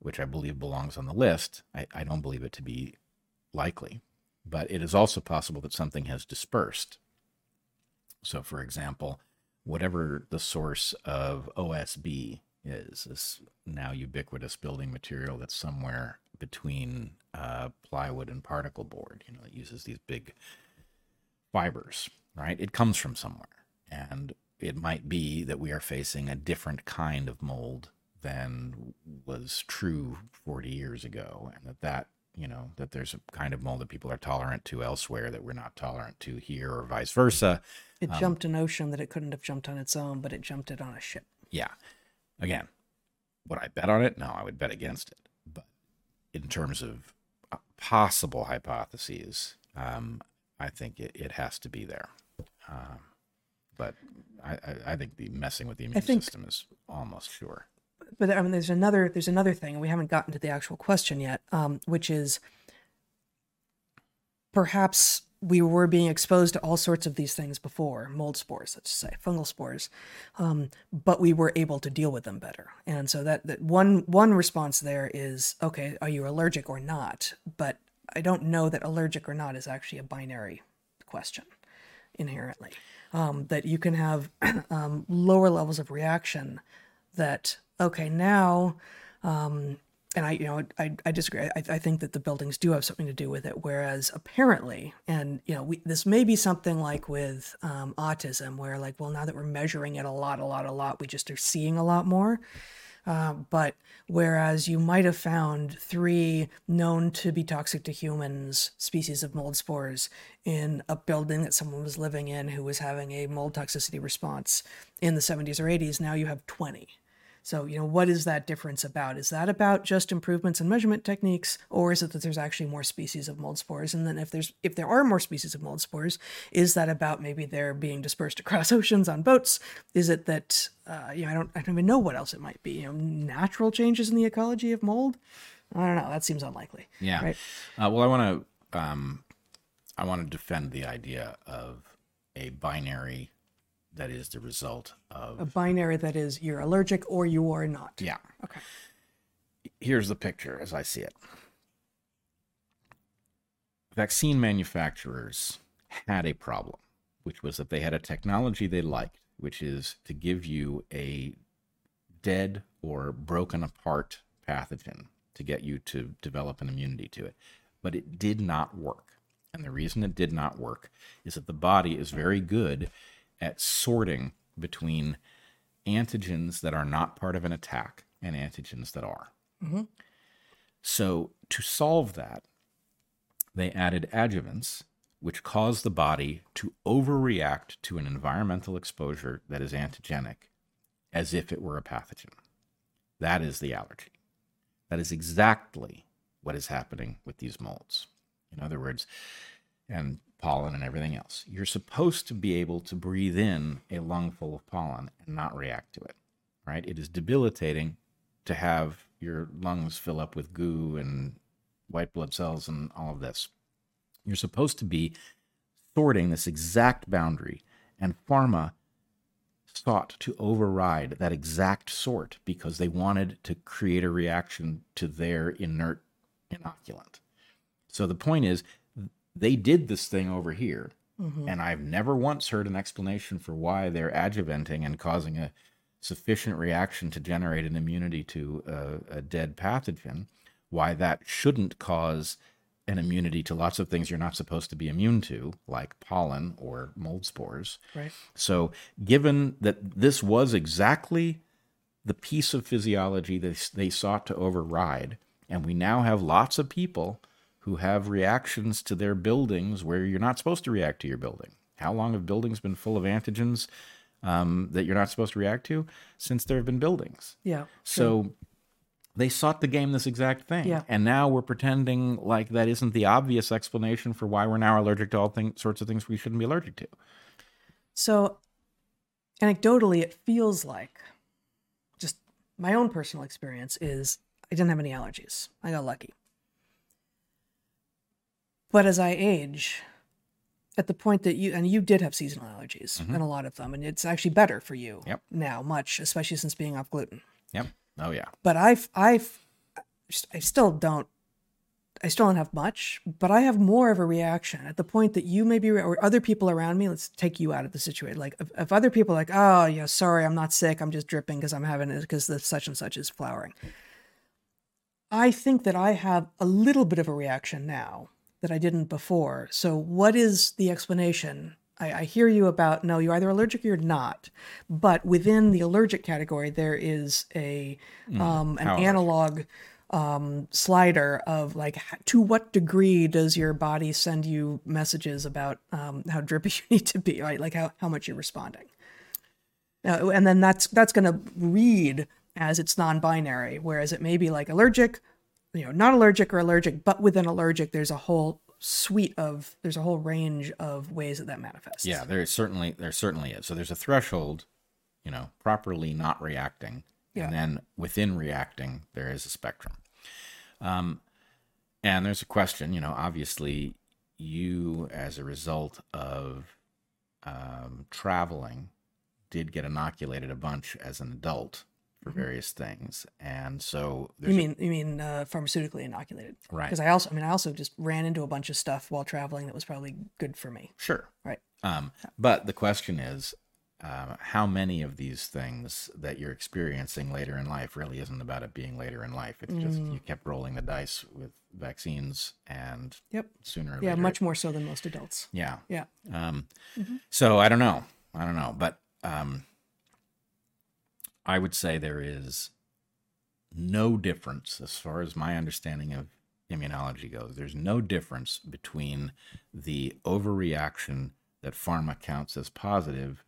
which I believe belongs on the list, I, I don't believe it to be likely, but it is also possible that something has dispersed. So, for example, whatever the source of OSB is, this now ubiquitous building material that's somewhere between uh, plywood and particle board, you know, it uses these big fibers, right? It comes from somewhere. And it might be that we are facing a different kind of mold than was true 40 years ago. And that that, you know, that there's a kind of mold that people are tolerant to elsewhere that we're not tolerant to here or vice versa. It jumped an ocean that it couldn't have jumped on its own, but it jumped it on a ship. Yeah. Again, would I bet on it? No, I would bet against it. But in terms of uh, possible hypotheses, um, I think it, it has to be there. Um, but I, I, I think the messing with the immune think- system is almost sure. But I mean, there's another there's another thing, and we haven't gotten to the actual question yet, um, which is perhaps we were being exposed to all sorts of these things before, mold spores, let's just say, fungal spores, um, but we were able to deal with them better. And so that, that one one response there is, okay, are you allergic or not? But I don't know that allergic or not is actually a binary question inherently. Um, that you can have <clears throat> um, lower levels of reaction that okay now um, and I, you know, I, I disagree. I, I think that the buildings do have something to do with it. Whereas apparently, and you know, we, this may be something like with um, autism, where like, well, now that we're measuring it a lot, a lot, a lot, we just are seeing a lot more. Uh, but whereas you might have found three known to be toxic to humans species of mold spores in a building that someone was living in who was having a mold toxicity response in the 70s or 80s, now you have 20. So, you know, what is that difference about? Is that about just improvements in measurement techniques, or is it that there's actually more species of mold spores? And then if there's if there are more species of mold spores, is that about maybe they're being dispersed across <laughs> oceans on boats? Is it that uh, you know, I don't I don't even know what else it might be. You know, natural changes in the ecology of mold? I don't know. That seems unlikely. Yeah. Right. Uh, well, I want to um, I want to defend the idea of a binary that is the result of A binary that is you're allergic or you are not. yeah. Okay. Here's the picture as I see it. Vaccine manufacturers had a problem, which was that they had a technology they liked, which is to give you a dead or broken apart pathogen to get you to develop an immunity to it. But it did not work. And the reason it did not work is that the body is very good at sorting between antigens that are not part of an attack and antigens that are. Mm-hmm. So, to solve that, they added adjuvants, which cause the body to overreact to an environmental exposure that is antigenic as if it were a pathogen. That is the allergy. That is exactly what is happening with these molds. In other words, and pollen and everything else. You're supposed to be able to breathe in a lung full of pollen and not react to it, right? It is debilitating to have your lungs fill up with goo and white blood cells and all of this. You're supposed to be sorting this exact boundary, and pharma sought to override that exact sort because they wanted to create a reaction to their inert inoculant. So the point is, they did this thing over here, mm-hmm. and I've never once heard an explanation for why they're adjuvanting and causing a sufficient reaction to generate an immunity to a, a dead pathogen, why that shouldn't cause an immunity to lots of things you're not supposed to be immune to, like pollen or mold spores. Right. So, given that this was exactly the piece of physiology that they sought to override, and we now have lots of people who have reactions to their buildings where you're not supposed to react to your building. How long have buildings been full of antigens um, that you're not supposed to react to? Since there have been buildings. Yeah. So they sought to game this exact thing. Yeah. And now we're pretending like that isn't the obvious explanation for why we're now allergic to all thing, sorts of things we shouldn't be allergic to. So, anecdotally, it feels like just my own personal experience is I didn't have any allergies. I got lucky. But as I age, at the point that you and you did have seasonal allergies and a lot of them, and it's actually better for you Mm-hmm. Yep. now, much, especially since being off gluten. Yep. Oh, yeah. But I've I've I still don't I still don't have much, but I have more of a reaction at the point that you maybe or other people around me. Let's take you out of the situation. Like if, if other people are like, oh yeah, sorry, I'm not sick. I'm just dripping because I'm having it because the such and such is flowering. I think that I have a little bit of a reaction now that I didn't before. So what is the explanation? I, I hear you about no, you're either allergic or you're not. But within the allergic category, there is a um, an analog um, slider of like to what degree does your body send you messages about um, how drippy <laughs> you need to be, right? Like how, how much you're responding. Uh, and then that's that's going to read as it's non-binary, whereas it may be like allergic, you know, not allergic or allergic, but within allergic, there's a whole suite of there's a whole range of ways that that manifests. Yeah, there certainly there certainly is. So there's a threshold, you know, properly not reacting, Yeah. and then within reacting there is a spectrum. Um, and there's a question, you know, obviously you as a result of um, traveling did get inoculated a bunch as an adult for various things, and so You mean you mean uh, pharmaceutically inoculated? Right. Because I also I mean I also just ran into a bunch of stuff while traveling that was probably good for me. Sure. Right. Um, but the question is, um, how many of these things that you're experiencing later in life really isn't about it being later in life? It's just Mm. you kept rolling the dice with vaccines, and Yep. sooner or Yeah, later, much more so than most adults. yeah. Yeah. Um, So I don't know. I don't know, but um, I would say there is no difference as far as my understanding of immunology goes. There's no difference between the overreaction that pharma counts as positive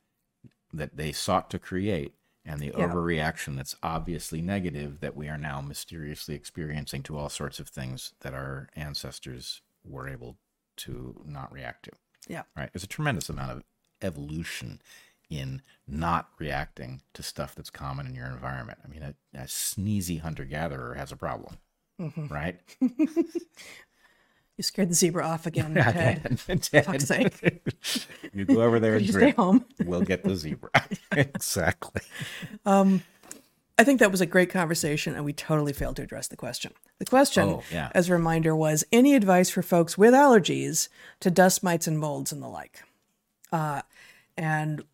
that they sought to create and the Yeah. overreaction that's obviously negative that we are now mysteriously experiencing to all sorts of things that our ancestors were able to not react to Yeah. right? There's a tremendous amount of evolution in not reacting to stuff that's common in your environment. I mean, a, a sneezy hunter gatherer has a problem, right? <laughs> You scared the zebra off again, <laughs> Ted. Ted, fuck's sake. <laughs> you go over there and stay home. We'll get the zebra. exactly. I think that was a great conversation, and we totally failed to address the question. The question, Oh, yeah. as a reminder, was any advice for folks with allergies to dust mites and molds and the like? Uh, and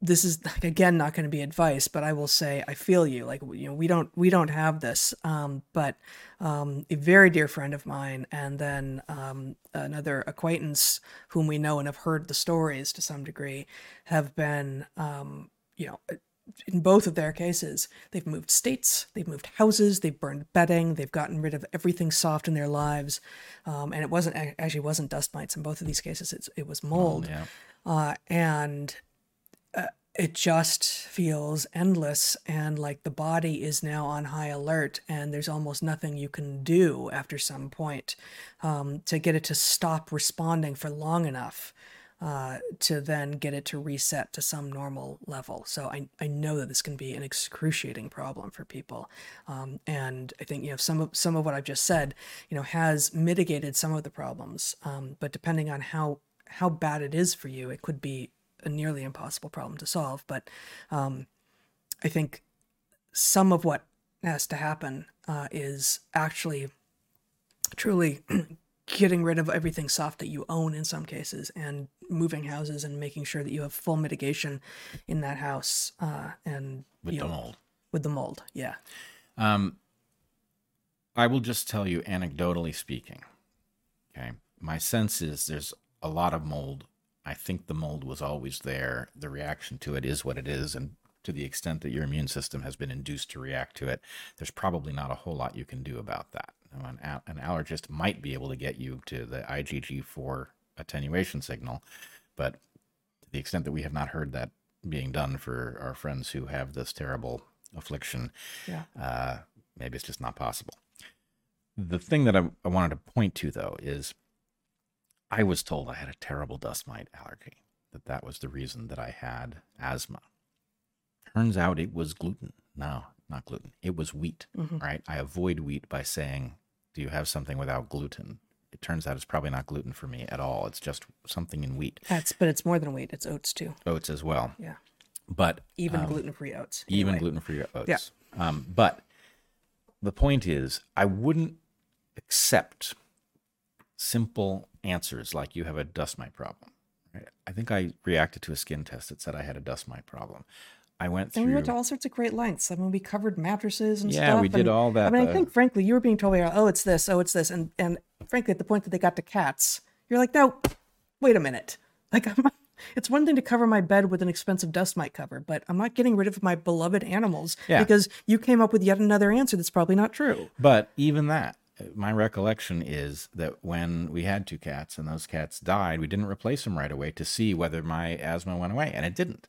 this is again not going to be advice, but I will say I feel you. Like you know, we don't we don't have this, um, but um, a very dear friend of mine, and then um, another acquaintance whom we know and have heard the stories to some degree, have been um, you know in both of their cases, they've moved states, they've moved houses, they've burned bedding, they've gotten rid of everything soft in their lives, um, and it wasn't actually wasn't dust mites in both of these cases. It's, it was mold, Yeah. uh, and uh, it just feels endless, and like the body is now on high alert, and there's almost nothing you can do after some point um, to get it to stop responding for long enough uh, to then get it to reset to some normal level. So I, I know that this can be an excruciating problem for people. Um, and I think, you know, some of, some of what I've just said, you know, has mitigated some of the problems. Um, but depending on how, how bad it is for you, it could be a nearly impossible problem to solve. But um, I think some of what has to happen uh, is actually truly <clears throat> getting rid of everything soft that you own in some cases and moving houses and making sure that you have full mitigation in that house uh, and With the know, mold. with the mold yeah Um, I will just tell you, anecdotally speaking, okay, my sense is there's a lot of mold. I think the mold was always there. The reaction to it is what it is. And to the extent that your immune system has been induced to react to it, there's probably not a whole lot you can do about that. An, an allergist might be able to get you to the IgG4 attenuation signal, but to the extent that we have not heard that being done for our friends who have this terrible affliction, yeah uh, maybe it's just not possible. The thing that I, I wanted to point to, though, is I was told I had a terrible dust mite allergy, that that was the reason that I had asthma. Turns out it was gluten. No, not gluten. It was wheat, right? I avoid wheat by saying, Do you have something without gluten? It turns out it's probably not gluten for me at all. It's just something in wheat. that's but it's more than wheat it's oats too Oats as well. yeah But even gluten-free oats even gluten-free oats. Um, but the point is, I wouldn't accept simple answers like you have a dust mite problem. Right? I think I reacted to a skin test that said I had a dust mite problem. I went and through. we went to all sorts of great lengths. I mean, we covered mattresses and Yeah, stuff. we did and- all that, I mean, I think, frankly, you were being told, oh, it's this, oh, it's this, and and frankly, at the point that they got to cats, you're like, no, wait a minute. <laughs> Like, I'm, it's one thing to cover my bed with an expensive dust mite cover, but I'm not getting rid of my beloved animals Yeah. because you came up with yet another answer that's probably not true. But even that, uh, my recollection is that when we had two cats and those cats died, we didn't replace them right away to see whether my asthma went away, and it didn't.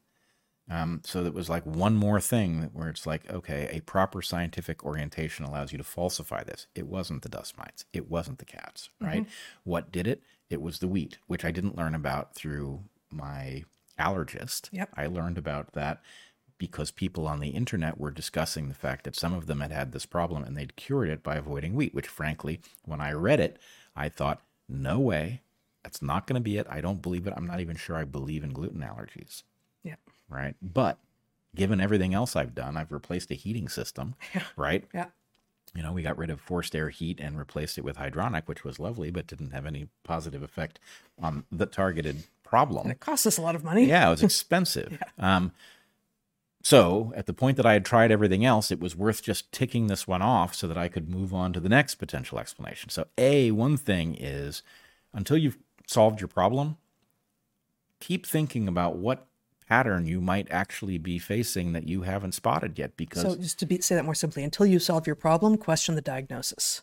Um, so it was like one more thing where it's like, okay, a proper scientific orientation allows you to falsify this. It wasn't the dust mites. It wasn't the cats, right? What did it? It was the wheat, which I didn't learn about through my allergist. Yep. I learned about that because people on the internet were discussing the fact that some of them had had this problem and they'd cured it by avoiding wheat, which frankly, when I read it, I thought, no way. That's not going to be it. I don't believe it. I'm not even sure I believe in gluten allergies Yeah. right? But given everything else I've done, I've replaced a heating system, <laughs> yeah. right? Yeah. You know, we got rid of forced air heat and replaced it with hydronic, which was lovely, but didn't have any positive effect on the targeted problem. And It cost us a lot of money. Yeah, it was <laughs> expensive. Um, so at the point that I had tried everything else, it was worth just ticking this one off so that I could move on to the next potential explanation. So, A, one thing is until you've solved your problem, keep thinking about what pattern you might actually be facing that you haven't spotted yet because So just to be, say that more simply, until you solve your problem, question the diagnosis.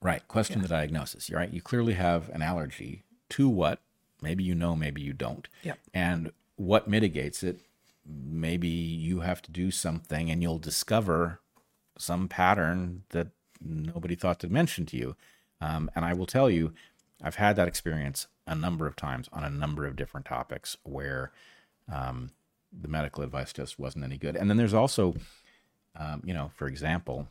Right. Question the diagnosis. You're right. You clearly have an allergy to what? Maybe you know, maybe you don't. Yep. And what mitigates it? Maybe you have to do something and you'll discover some pattern that nobody thought to mention to you. Um, and I will tell you, I've had that experience a number of times on a number of different topics where um, the medical advice just wasn't any good. And then there's also, um, you know, for example,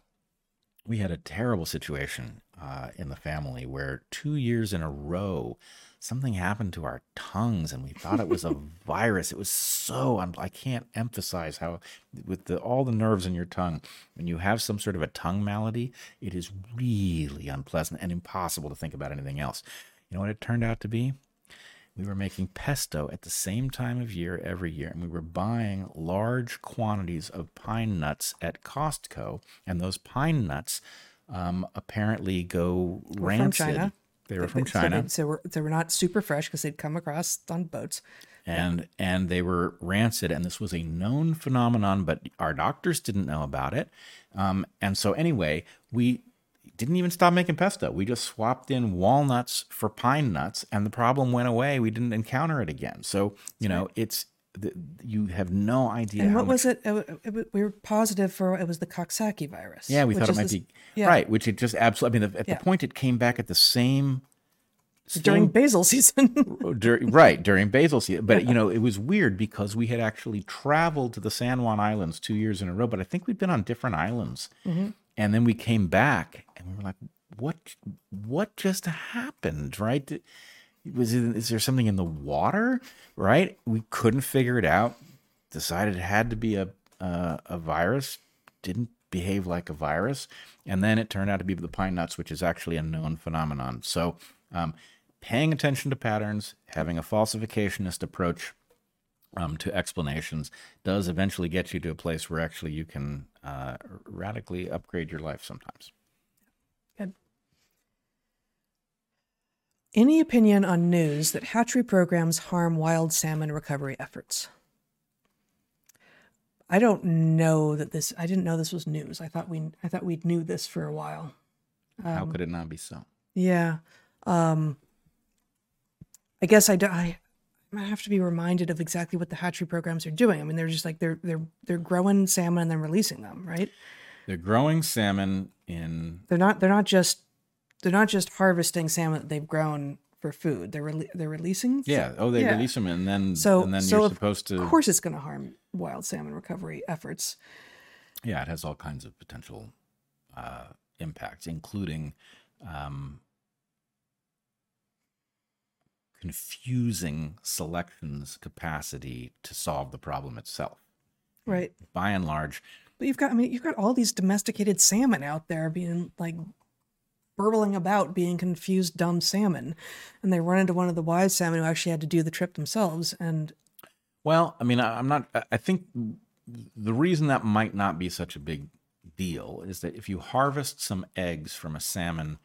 we had a terrible situation uh, in the family where two years in a row, something happened to our tongues, and we thought it was a <laughs> virus. It was so I'm, I can't emphasize how with the, all the nerves in your tongue, when you have some sort of a tongue malady, it is really unpleasant and impossible to think about anything else. You know what it turned out to be? we were making pesto at the same time of year every year, and we were buying large quantities of pine nuts at Costco, and those pine nuts um, apparently go rancid. They were from So China, they, so we're, they were not super fresh because they'd come across on boats. and and they were rancid, and this was a known phenomenon, but our doctors didn't know about it. Um, and so anyway, we didn't even stop making pesto. We just swapped in walnuts for pine nuts, and the problem went away. We didn't encounter it again. So you know, it's the, you have no idea. And what much- was it? It, it? We were positive for it was the Coxsackie virus. Yeah, we thought it might this- be yeah. right, which it just absolutely. I mean, at Yeah. the point it came back at the same during same- basil season. <laughs> right during basil season. But you know, it was weird because we had actually traveled to the San Juan Islands two years in a row. But I think we'd been on different islands, mm-hmm. and then we came back, and we were like, "What? What just happened?" Right? Was it, is there something in the water? Right? We couldn't figure it out. Decided it had to be a uh, a virus. Didn't behave like a virus, and then it turned out to be the pine nuts, which is actually a known phenomenon. So, um, paying attention to patterns, having a falsificationist approach um, to explanations, does eventually get you to a place where actually you can uh, radically upgrade your life. Sometimes. Good. Any opinion on news that hatchery programs harm wild salmon recovery efforts? I don't know that this. I didn't know this was news. I thought we. I thought we knew this for a while. How could it not be so? Yeah. Um, I guess I, do, I I have to be reminded of exactly what the hatchery programs are doing. I mean, they're just like they're they're they're growing salmon and then releasing them, right? They're growing salmon in They're not they're not just they're not just harvesting salmon that they've grown for food. They're rele- they're releasing. yeah. Oh, they Yeah. release them, and then So and then so you're supposed to. Of course it's going to harm wild salmon recovery efforts. Yeah, it has all kinds of potential uh, impacts, including um, confusing selection's capacity to solve the problem itself. Right. By and large, But you've got I mean you've got all these domesticated salmon out there being like burbling about being confused dumb salmon and they run into one of the wise salmon who actually had to do the trip themselves and well, I mean, I, I'm not. I- think the reason that might not be such a big deal is that if you harvest some eggs from a salmon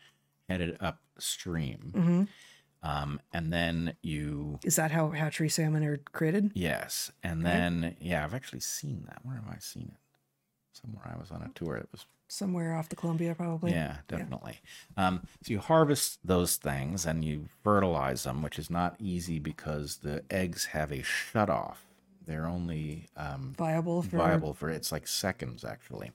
headed upstream, um, and then you is that how hatchery salmon are created? Yes, and then yeah, I've actually seen that. Where have I seen it? Somewhere I was on a tour. It was Somewhere off the Columbia probably. yeah, definitely. Um, so you harvest those things and you fertilize them, which is not easy because the eggs have a shut off. They're only um, Viable for viable for it's like seconds actually.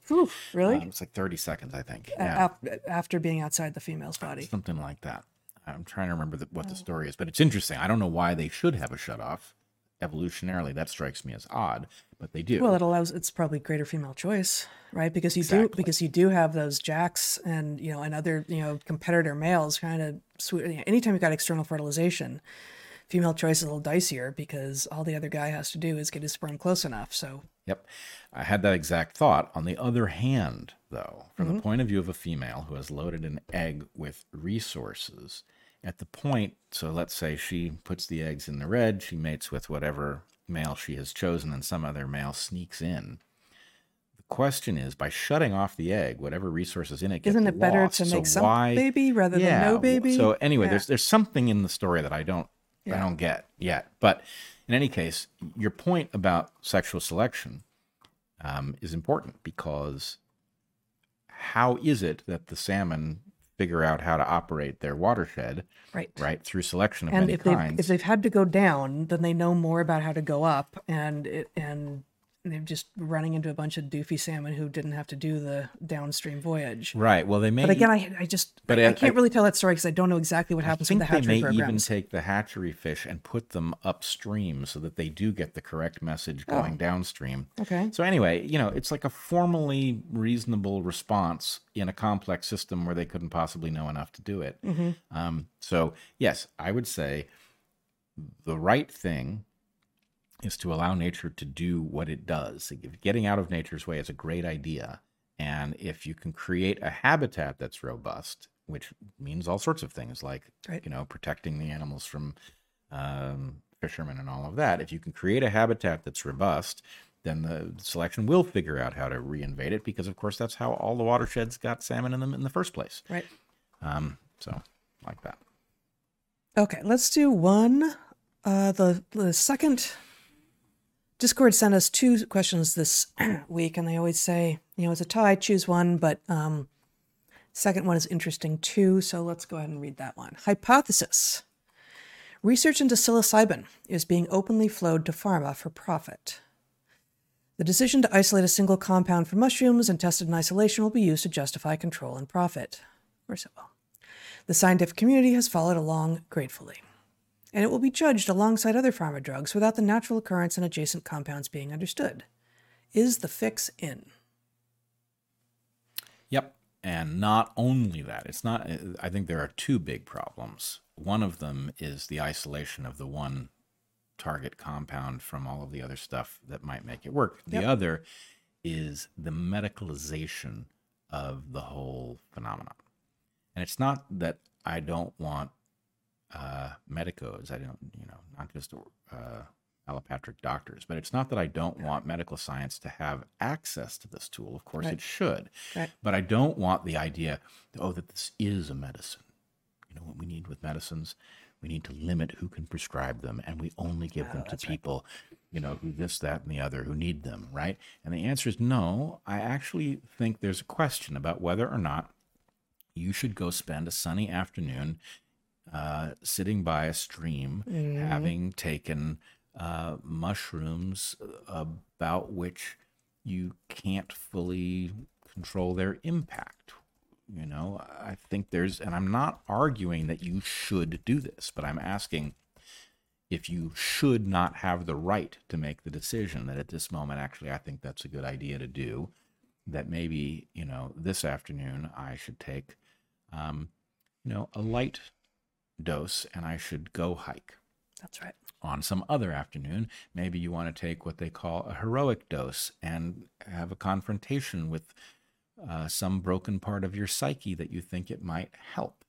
Really? Um, it's like thirty seconds, I think. A- Yeah, ap- after being outside the female's body. something like that. I'm trying to remember the, what the story is, but it's interesting. I don't know why they should have a shut off. Evolutionarily, that strikes me as odd, but they do. Well, it allows it's probably greater female choice, right? Because you do because you do have those jacks and you know and other you know competitor males kind of sweet. you know, Anytime you've got external fertilization, female choice is a little dicier because all the other guy has to do is get his sperm close enough. So Yep. I had that exact thought. On the other hand, though, from the mm-hmm. point of view of a female who has loaded an egg with resources, at the point, so let's say she puts the eggs in the redd, she mates with whatever male she has chosen, and some other male sneaks in. The question is by shutting off the egg, whatever resources in it isn't it better lost. to make so some why, baby rather yeah. than no baby? So anyway, Yeah. there's there's something in the story that I don't I don't get yet. But in any case, your point about sexual selection um, is important because how is it that the salmon figure out how to operate their watershed right. right through selection of and many if they've if they've had to go down, then they know more about how to go up, and it and they're just running into a bunch of doofy salmon who didn't have to do the downstream voyage. Right. Well, they may. But again, I, I just But I, I I- can't I- really tell that story because I don't know exactly what I happens with think the they may hatchery even take the hatchery fish and put them upstream so that they do get the correct message Oh. going downstream. Okay. So anyway, you know, it's like a formally reasonable response in a complex system where they couldn't possibly know enough to do it. Mm-hmm. Um, so yes, I would say the right thing is to allow nature to do what it does. Getting out of nature's way is a great idea, and if you can create a habitat that's robust, which means all sorts of things like Right. you know protecting the animals from um, fishermen and all of that. If you can create a habitat that's robust, then the selection will figure out how to reinvade it because, of course, that's how all the watersheds got salmon in them in the first place. Right. Um, so, like that. Okay, let's do one. Uh, the the second Discord sent us two questions this <clears throat> week, and they always say, you know, it's a tie, choose one, but um, second one is interesting too. So let's go ahead and read that one. Hypothesis: Research into psilocybin is being openly flowed to pharma for profit. The decision to isolate a single compound from mushrooms and test it in isolation will be used to justify control and profit. Well. The scientific community has followed along gratefully, and it will be judged alongside other pharma drugs without the natural occurrence and adjacent compounds being understood. Is the fix in? Yep. And not only that, it's not, I think there are two big problems. One of them is the isolation of the one target compound from all of the other stuff that might make it work. The Yep. other is the medicalization of the whole phenomenon. And it's not that I don't want uh, medicos, I don't, you know, not just uh, allopathic doctors, but it's not that I don't want medical science to have access to this tool. Of course, Right. it should. Right. But I don't want the idea, oh, that this is a medicine. You know what we need with medicines? We need to limit who can prescribe them, and we only give them to people, you know, who this, that, and the other who need them, right? And the answer is no. I actually think there's a question about whether or not you should go spend a sunny afternoon uh, sitting by a stream, having taken uh, mushrooms about which you can't fully control their impact. You know, I think there's, and I'm not arguing that you should do this, but I'm asking if you should not have the right to make the decision that at this moment, actually, I think that's a good idea to do. That maybe, you know, this afternoon I should take, um, you know, a light dose and I should go hike That's right. on some other afternoon, maybe you want to take what they call a heroic dose and have a confrontation with uh, some broken part of your psyche that you think it might help.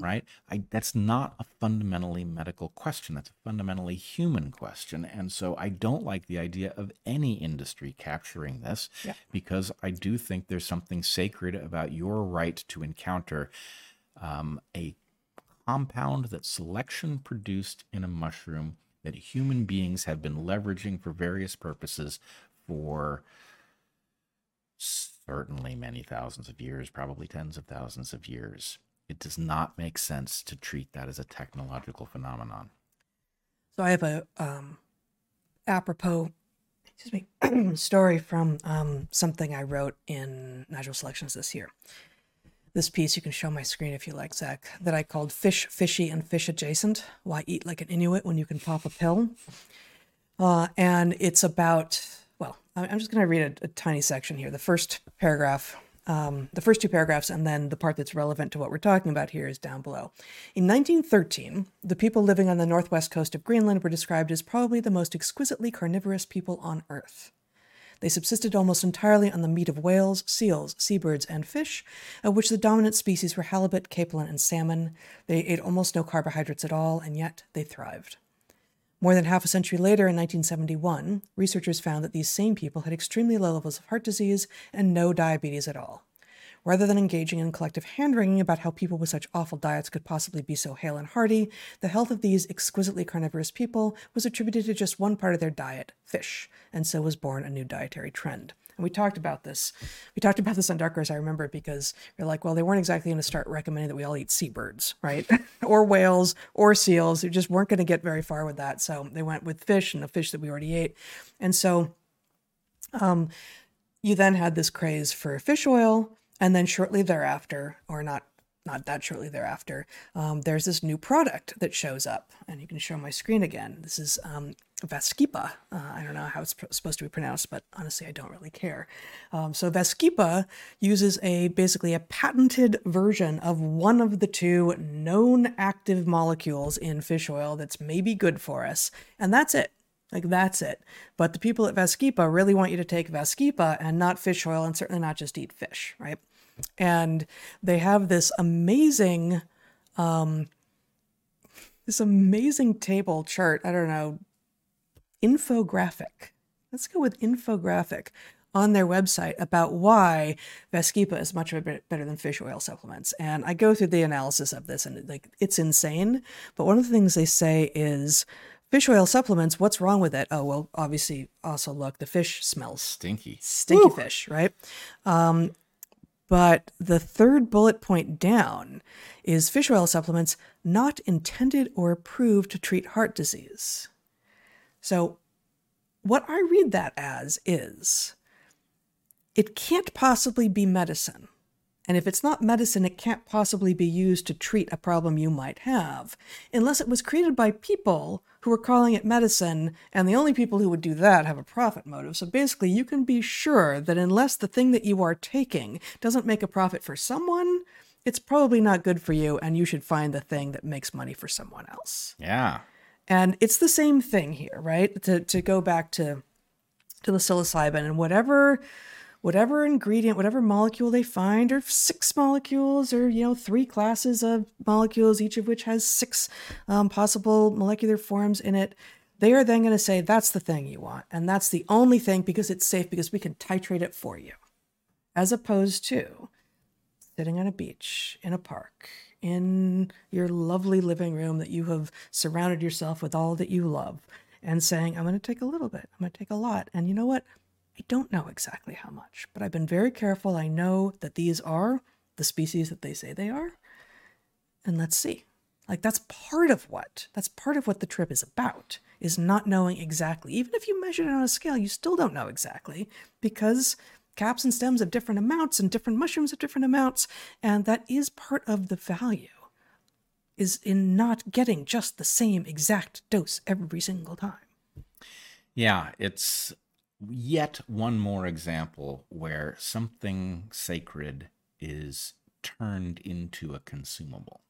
Right? I, that's not a fundamentally medical question. That's a fundamentally human question. And so I don't like the idea of any industry capturing this Yeah. because I do think there's something sacred about your right to encounter um, a compound that selection produced in a mushroom that human beings have been leveraging for various purposes for certainly many thousands of years, probably tens of thousands of years. It does not make sense to treat that as a technological phenomenon. So I have a um, apropos, excuse me, <clears throat> story from um, something I wrote in Natural Selections this year. This piece you can show my screen if you like, Zach. That I called "Fish Fishy and Fish Adjacent: Why Eat Like an Inuit When You Can Pop a Pill." Uh, and it's about well, I'm just going to read a, a tiny section here. The first paragraph, um, the first two paragraphs, and then the part that's relevant to what we're talking about here is down below. In 1913, the people living on the northwest coast of Greenland were described as probably the most exquisitely carnivorous people on Earth. They subsisted almost entirely on the meat of whales, seals, seabirds, and fish, of which the dominant species were halibut, capelin, and salmon. They ate almost no carbohydrates at all, and yet they thrived. More than half a century later, in 1971, researchers found that these same people had extremely low levels of heart disease and no diabetes at all. Rather than engaging in collective hand wringing about how people with such awful diets could possibly be so hale and hearty, the health of these exquisitely carnivorous people was attributed to just one part of their diet, fish, and so was born a new dietary trend. And we talked about this. We talked about this on Dark Horse, I remember, it because you're like, well, they weren't exactly going to start recommending that we all eat seabirds, right? <laughs> or whales or seals. They just weren't going to get very far with that. So they went with fish and the fish that we already ate. And so Um, you then had this craze for fish oil, and then shortly thereafter, or not not that shortly thereafter, um, there's this new product that shows up, and you can show my screen again. This is um, Vascepa. Uh, I don't know how it's pr- supposed to be pronounced, but honestly, I don't really care. Um, so Vascepa uses a basically a patented version of one of the two known active molecules in fish oil that's maybe good for us, and that's it. Like that's it. But the people at Vascepa really want you to take Vascepa and not fish oil, and certainly not just eat fish, right? And they have this amazing, um, this amazing table chart. I don't know, infographic. Let's go with infographic on their website about why Vascepa is much better than fish oil supplements. And I go through the analysis of this, and like it's insane. But one of the things they say is fish oil supplements. What's wrong with it? Oh well, obviously. Also, look, the fish smells Stinky. stinky fish, right? Um, but the third bullet point down is fish oil supplements not intended or approved to treat heart disease. So, what I read that as is it can't possibly be medicine. And if it's not medicine, it can't possibly be used to treat a problem you might have, unless it was created by people who are calling it medicine, and the only people who would do that have a profit motive. So basically, you can be sure that unless the thing that you are taking doesn't make a profit for someone, it's probably not good for you, and you should find the thing that makes money for someone else. Yeah. And it's the same thing here, right? To to go back to to the psilocybin and whatever whatever ingredient, whatever molecule they find, or six molecules, or you know, three classes of molecules, each of which has six um, possible molecular forms in it. They are then going to say that's the thing you want, and that's the only thing because it's safe because we can titrate it for you, as opposed to sitting on a beach in a park in your lovely living room that you have surrounded yourself with all that you love and saying, I'm going to take a little bit, I'm going to take a lot. And you know what? I don't know exactly how much, but I've been very careful. I know that these are the species that they say they are. And let's see. Like that's part of what that's part of what the trip is about is not knowing exactly. Even if you measure it on a scale, you still don't know exactly because caps and stems have different amounts and different mushrooms have different amounts, and that is part of the value is in not getting just the same exact dose every single time. Yeah, it's yet one more example where something sacred is turned into a consumable.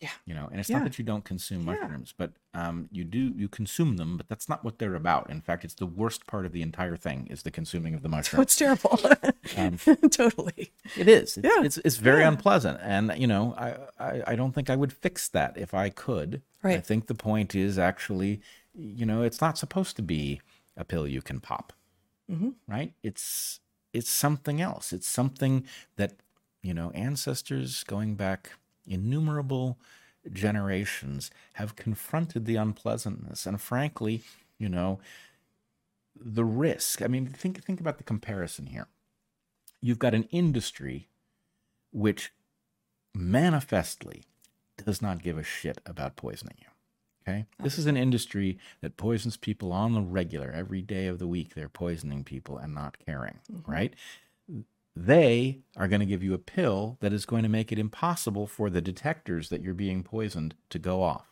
Yeah. You know, and it's Yeah. not that you don't consume Yeah. mushrooms, but um, you do you consume them, but that's not what they're about. In fact, it's the worst part of the entire thing is the consuming of the mushroom. it's terrible. <laughs> Um, <laughs> totally. It is. It's, Yeah. it's it's very Yeah. unpleasant, and you know, I, I I don't think I would fix that if I could. Right. I think the point is actually, you know, it's not supposed to be a pill you can pop, Mhm. right? It's it's something else. It's something that you know ancestors going back innumerable generations have confronted the unpleasantness, and frankly, you know, the risk. I mean, think think about the comparison here you've got an industry which manifestly does not give a shit about poisoning you. Okay? Oh. This is an industry that poisons people on the regular. Every day of the week, they're poisoning people and not caring, mm-hmm. right? They are going to give you a pill that is going to make it impossible for the detectors that you're being poisoned to go off,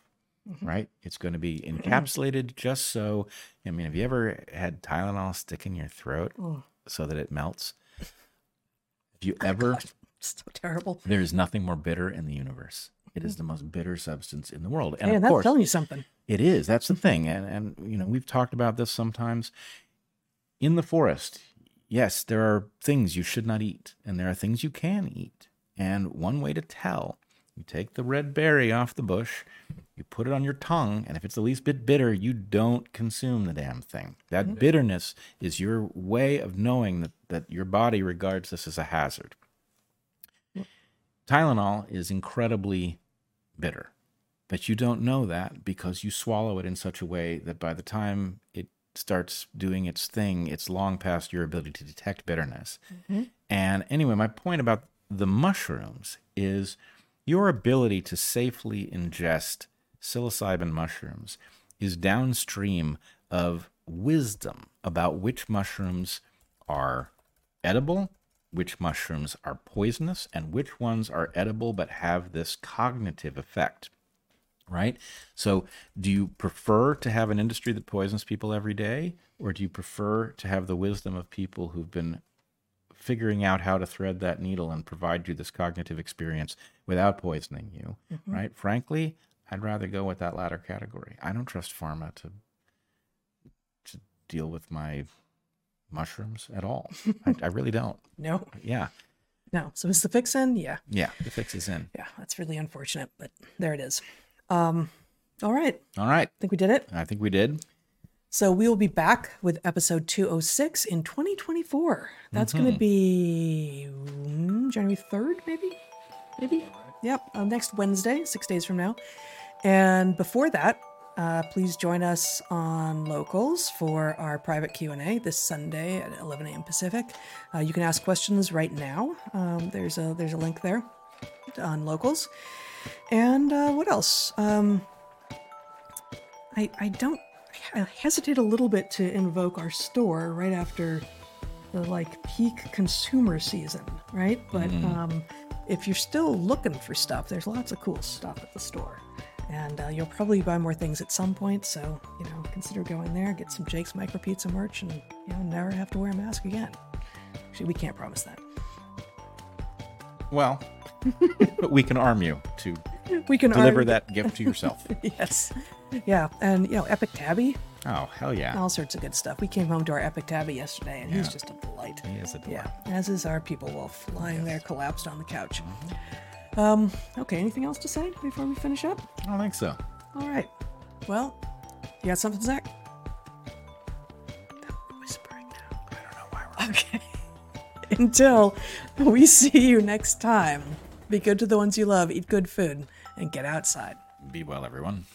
mm-hmm. right? It's going to be <clears throat> encapsulated just so. I mean, have you ever had Tylenol stick in your throat Oh. so that it melts? <laughs> Have you oh ever? <laughs> So terrible. There is nothing more bitter in the universe. It is the most bitter substance in the world, and Hey, of that's course, telling you something. it is. That's the thing, and and you know we've talked about this sometimes. In the forest, yes, there are things you should not eat, and there are things you can eat. And one way to tell, you take the red berry off the bush, you put it on your tongue, and if it's the least bit bitter, you don't consume the damn thing. That mm-hmm. bitterness is your way of knowing that, that your body regards this as a hazard. Tylenol is incredibly bitter, but you don't know that because you swallow it in such a way that by the time it starts doing its thing, it's long past your ability to detect bitterness. Mm-hmm. And anyway, my point about the mushrooms is your ability to safely ingest psilocybin mushrooms is downstream of wisdom about which mushrooms are edible, which mushrooms are poisonous, and which ones are edible but have this cognitive effect. Right? So, do you prefer to have an industry that poisons people every day, or do you prefer to have the wisdom of people who've been figuring out how to thread that needle and provide you this cognitive experience without poisoning you? Mm-hmm. Right? Frankly, I'd rather go with that latter category. I don't trust pharma to to deal with my mushrooms at all. I, <laughs> I really don't. No, Yeah, no. So is the fix in? Yeah, yeah. The fix is in. yeah. That's really unfortunate, but there it is. Um, all right. All right. I think we did it. I think we did. So we will be back with episode 206 in 2024. That's going to be mm, January 3rd, maybe? Maybe? Yep, uh, next Wednesday, six days from now. And before that, uh, please join us on Locals for our private Q&A this Sunday at 11 a.m. Pacific. Uh, you can ask questions right now. Um, there's a there's a link there on Locals. And uh, what else? Um, I, I don't I hesitate a little bit to invoke our store right after the like peak consumer season, right? But um, if you're still looking for stuff, there's lots of cool stuff at the store. And uh, you'll probably buy more things at some point, so you know, consider going there, get some Jake's Micro Pizza merch, and you know, never have to wear a mask again. Actually, we can't promise that. Well, <laughs> but we can arm you to We can deliver arm- that gift to yourself. <laughs> Yes, yeah, and you know, Epic Tabby, Oh, hell yeah. all sorts of good stuff. We came home to our Epic Tabby yesterday, and he's just a delight. He is a delight. Yeah, as is our people wolf, lying there collapsed on the couch. Um, okay, anything else to say before we finish up? I don't think so. All right. Well, you got something, Zach? Whispering now. I don't know why we're. Okay. <laughs> Until we see you next time, be good to the ones you love, eat good food, and get outside. Be well, everyone.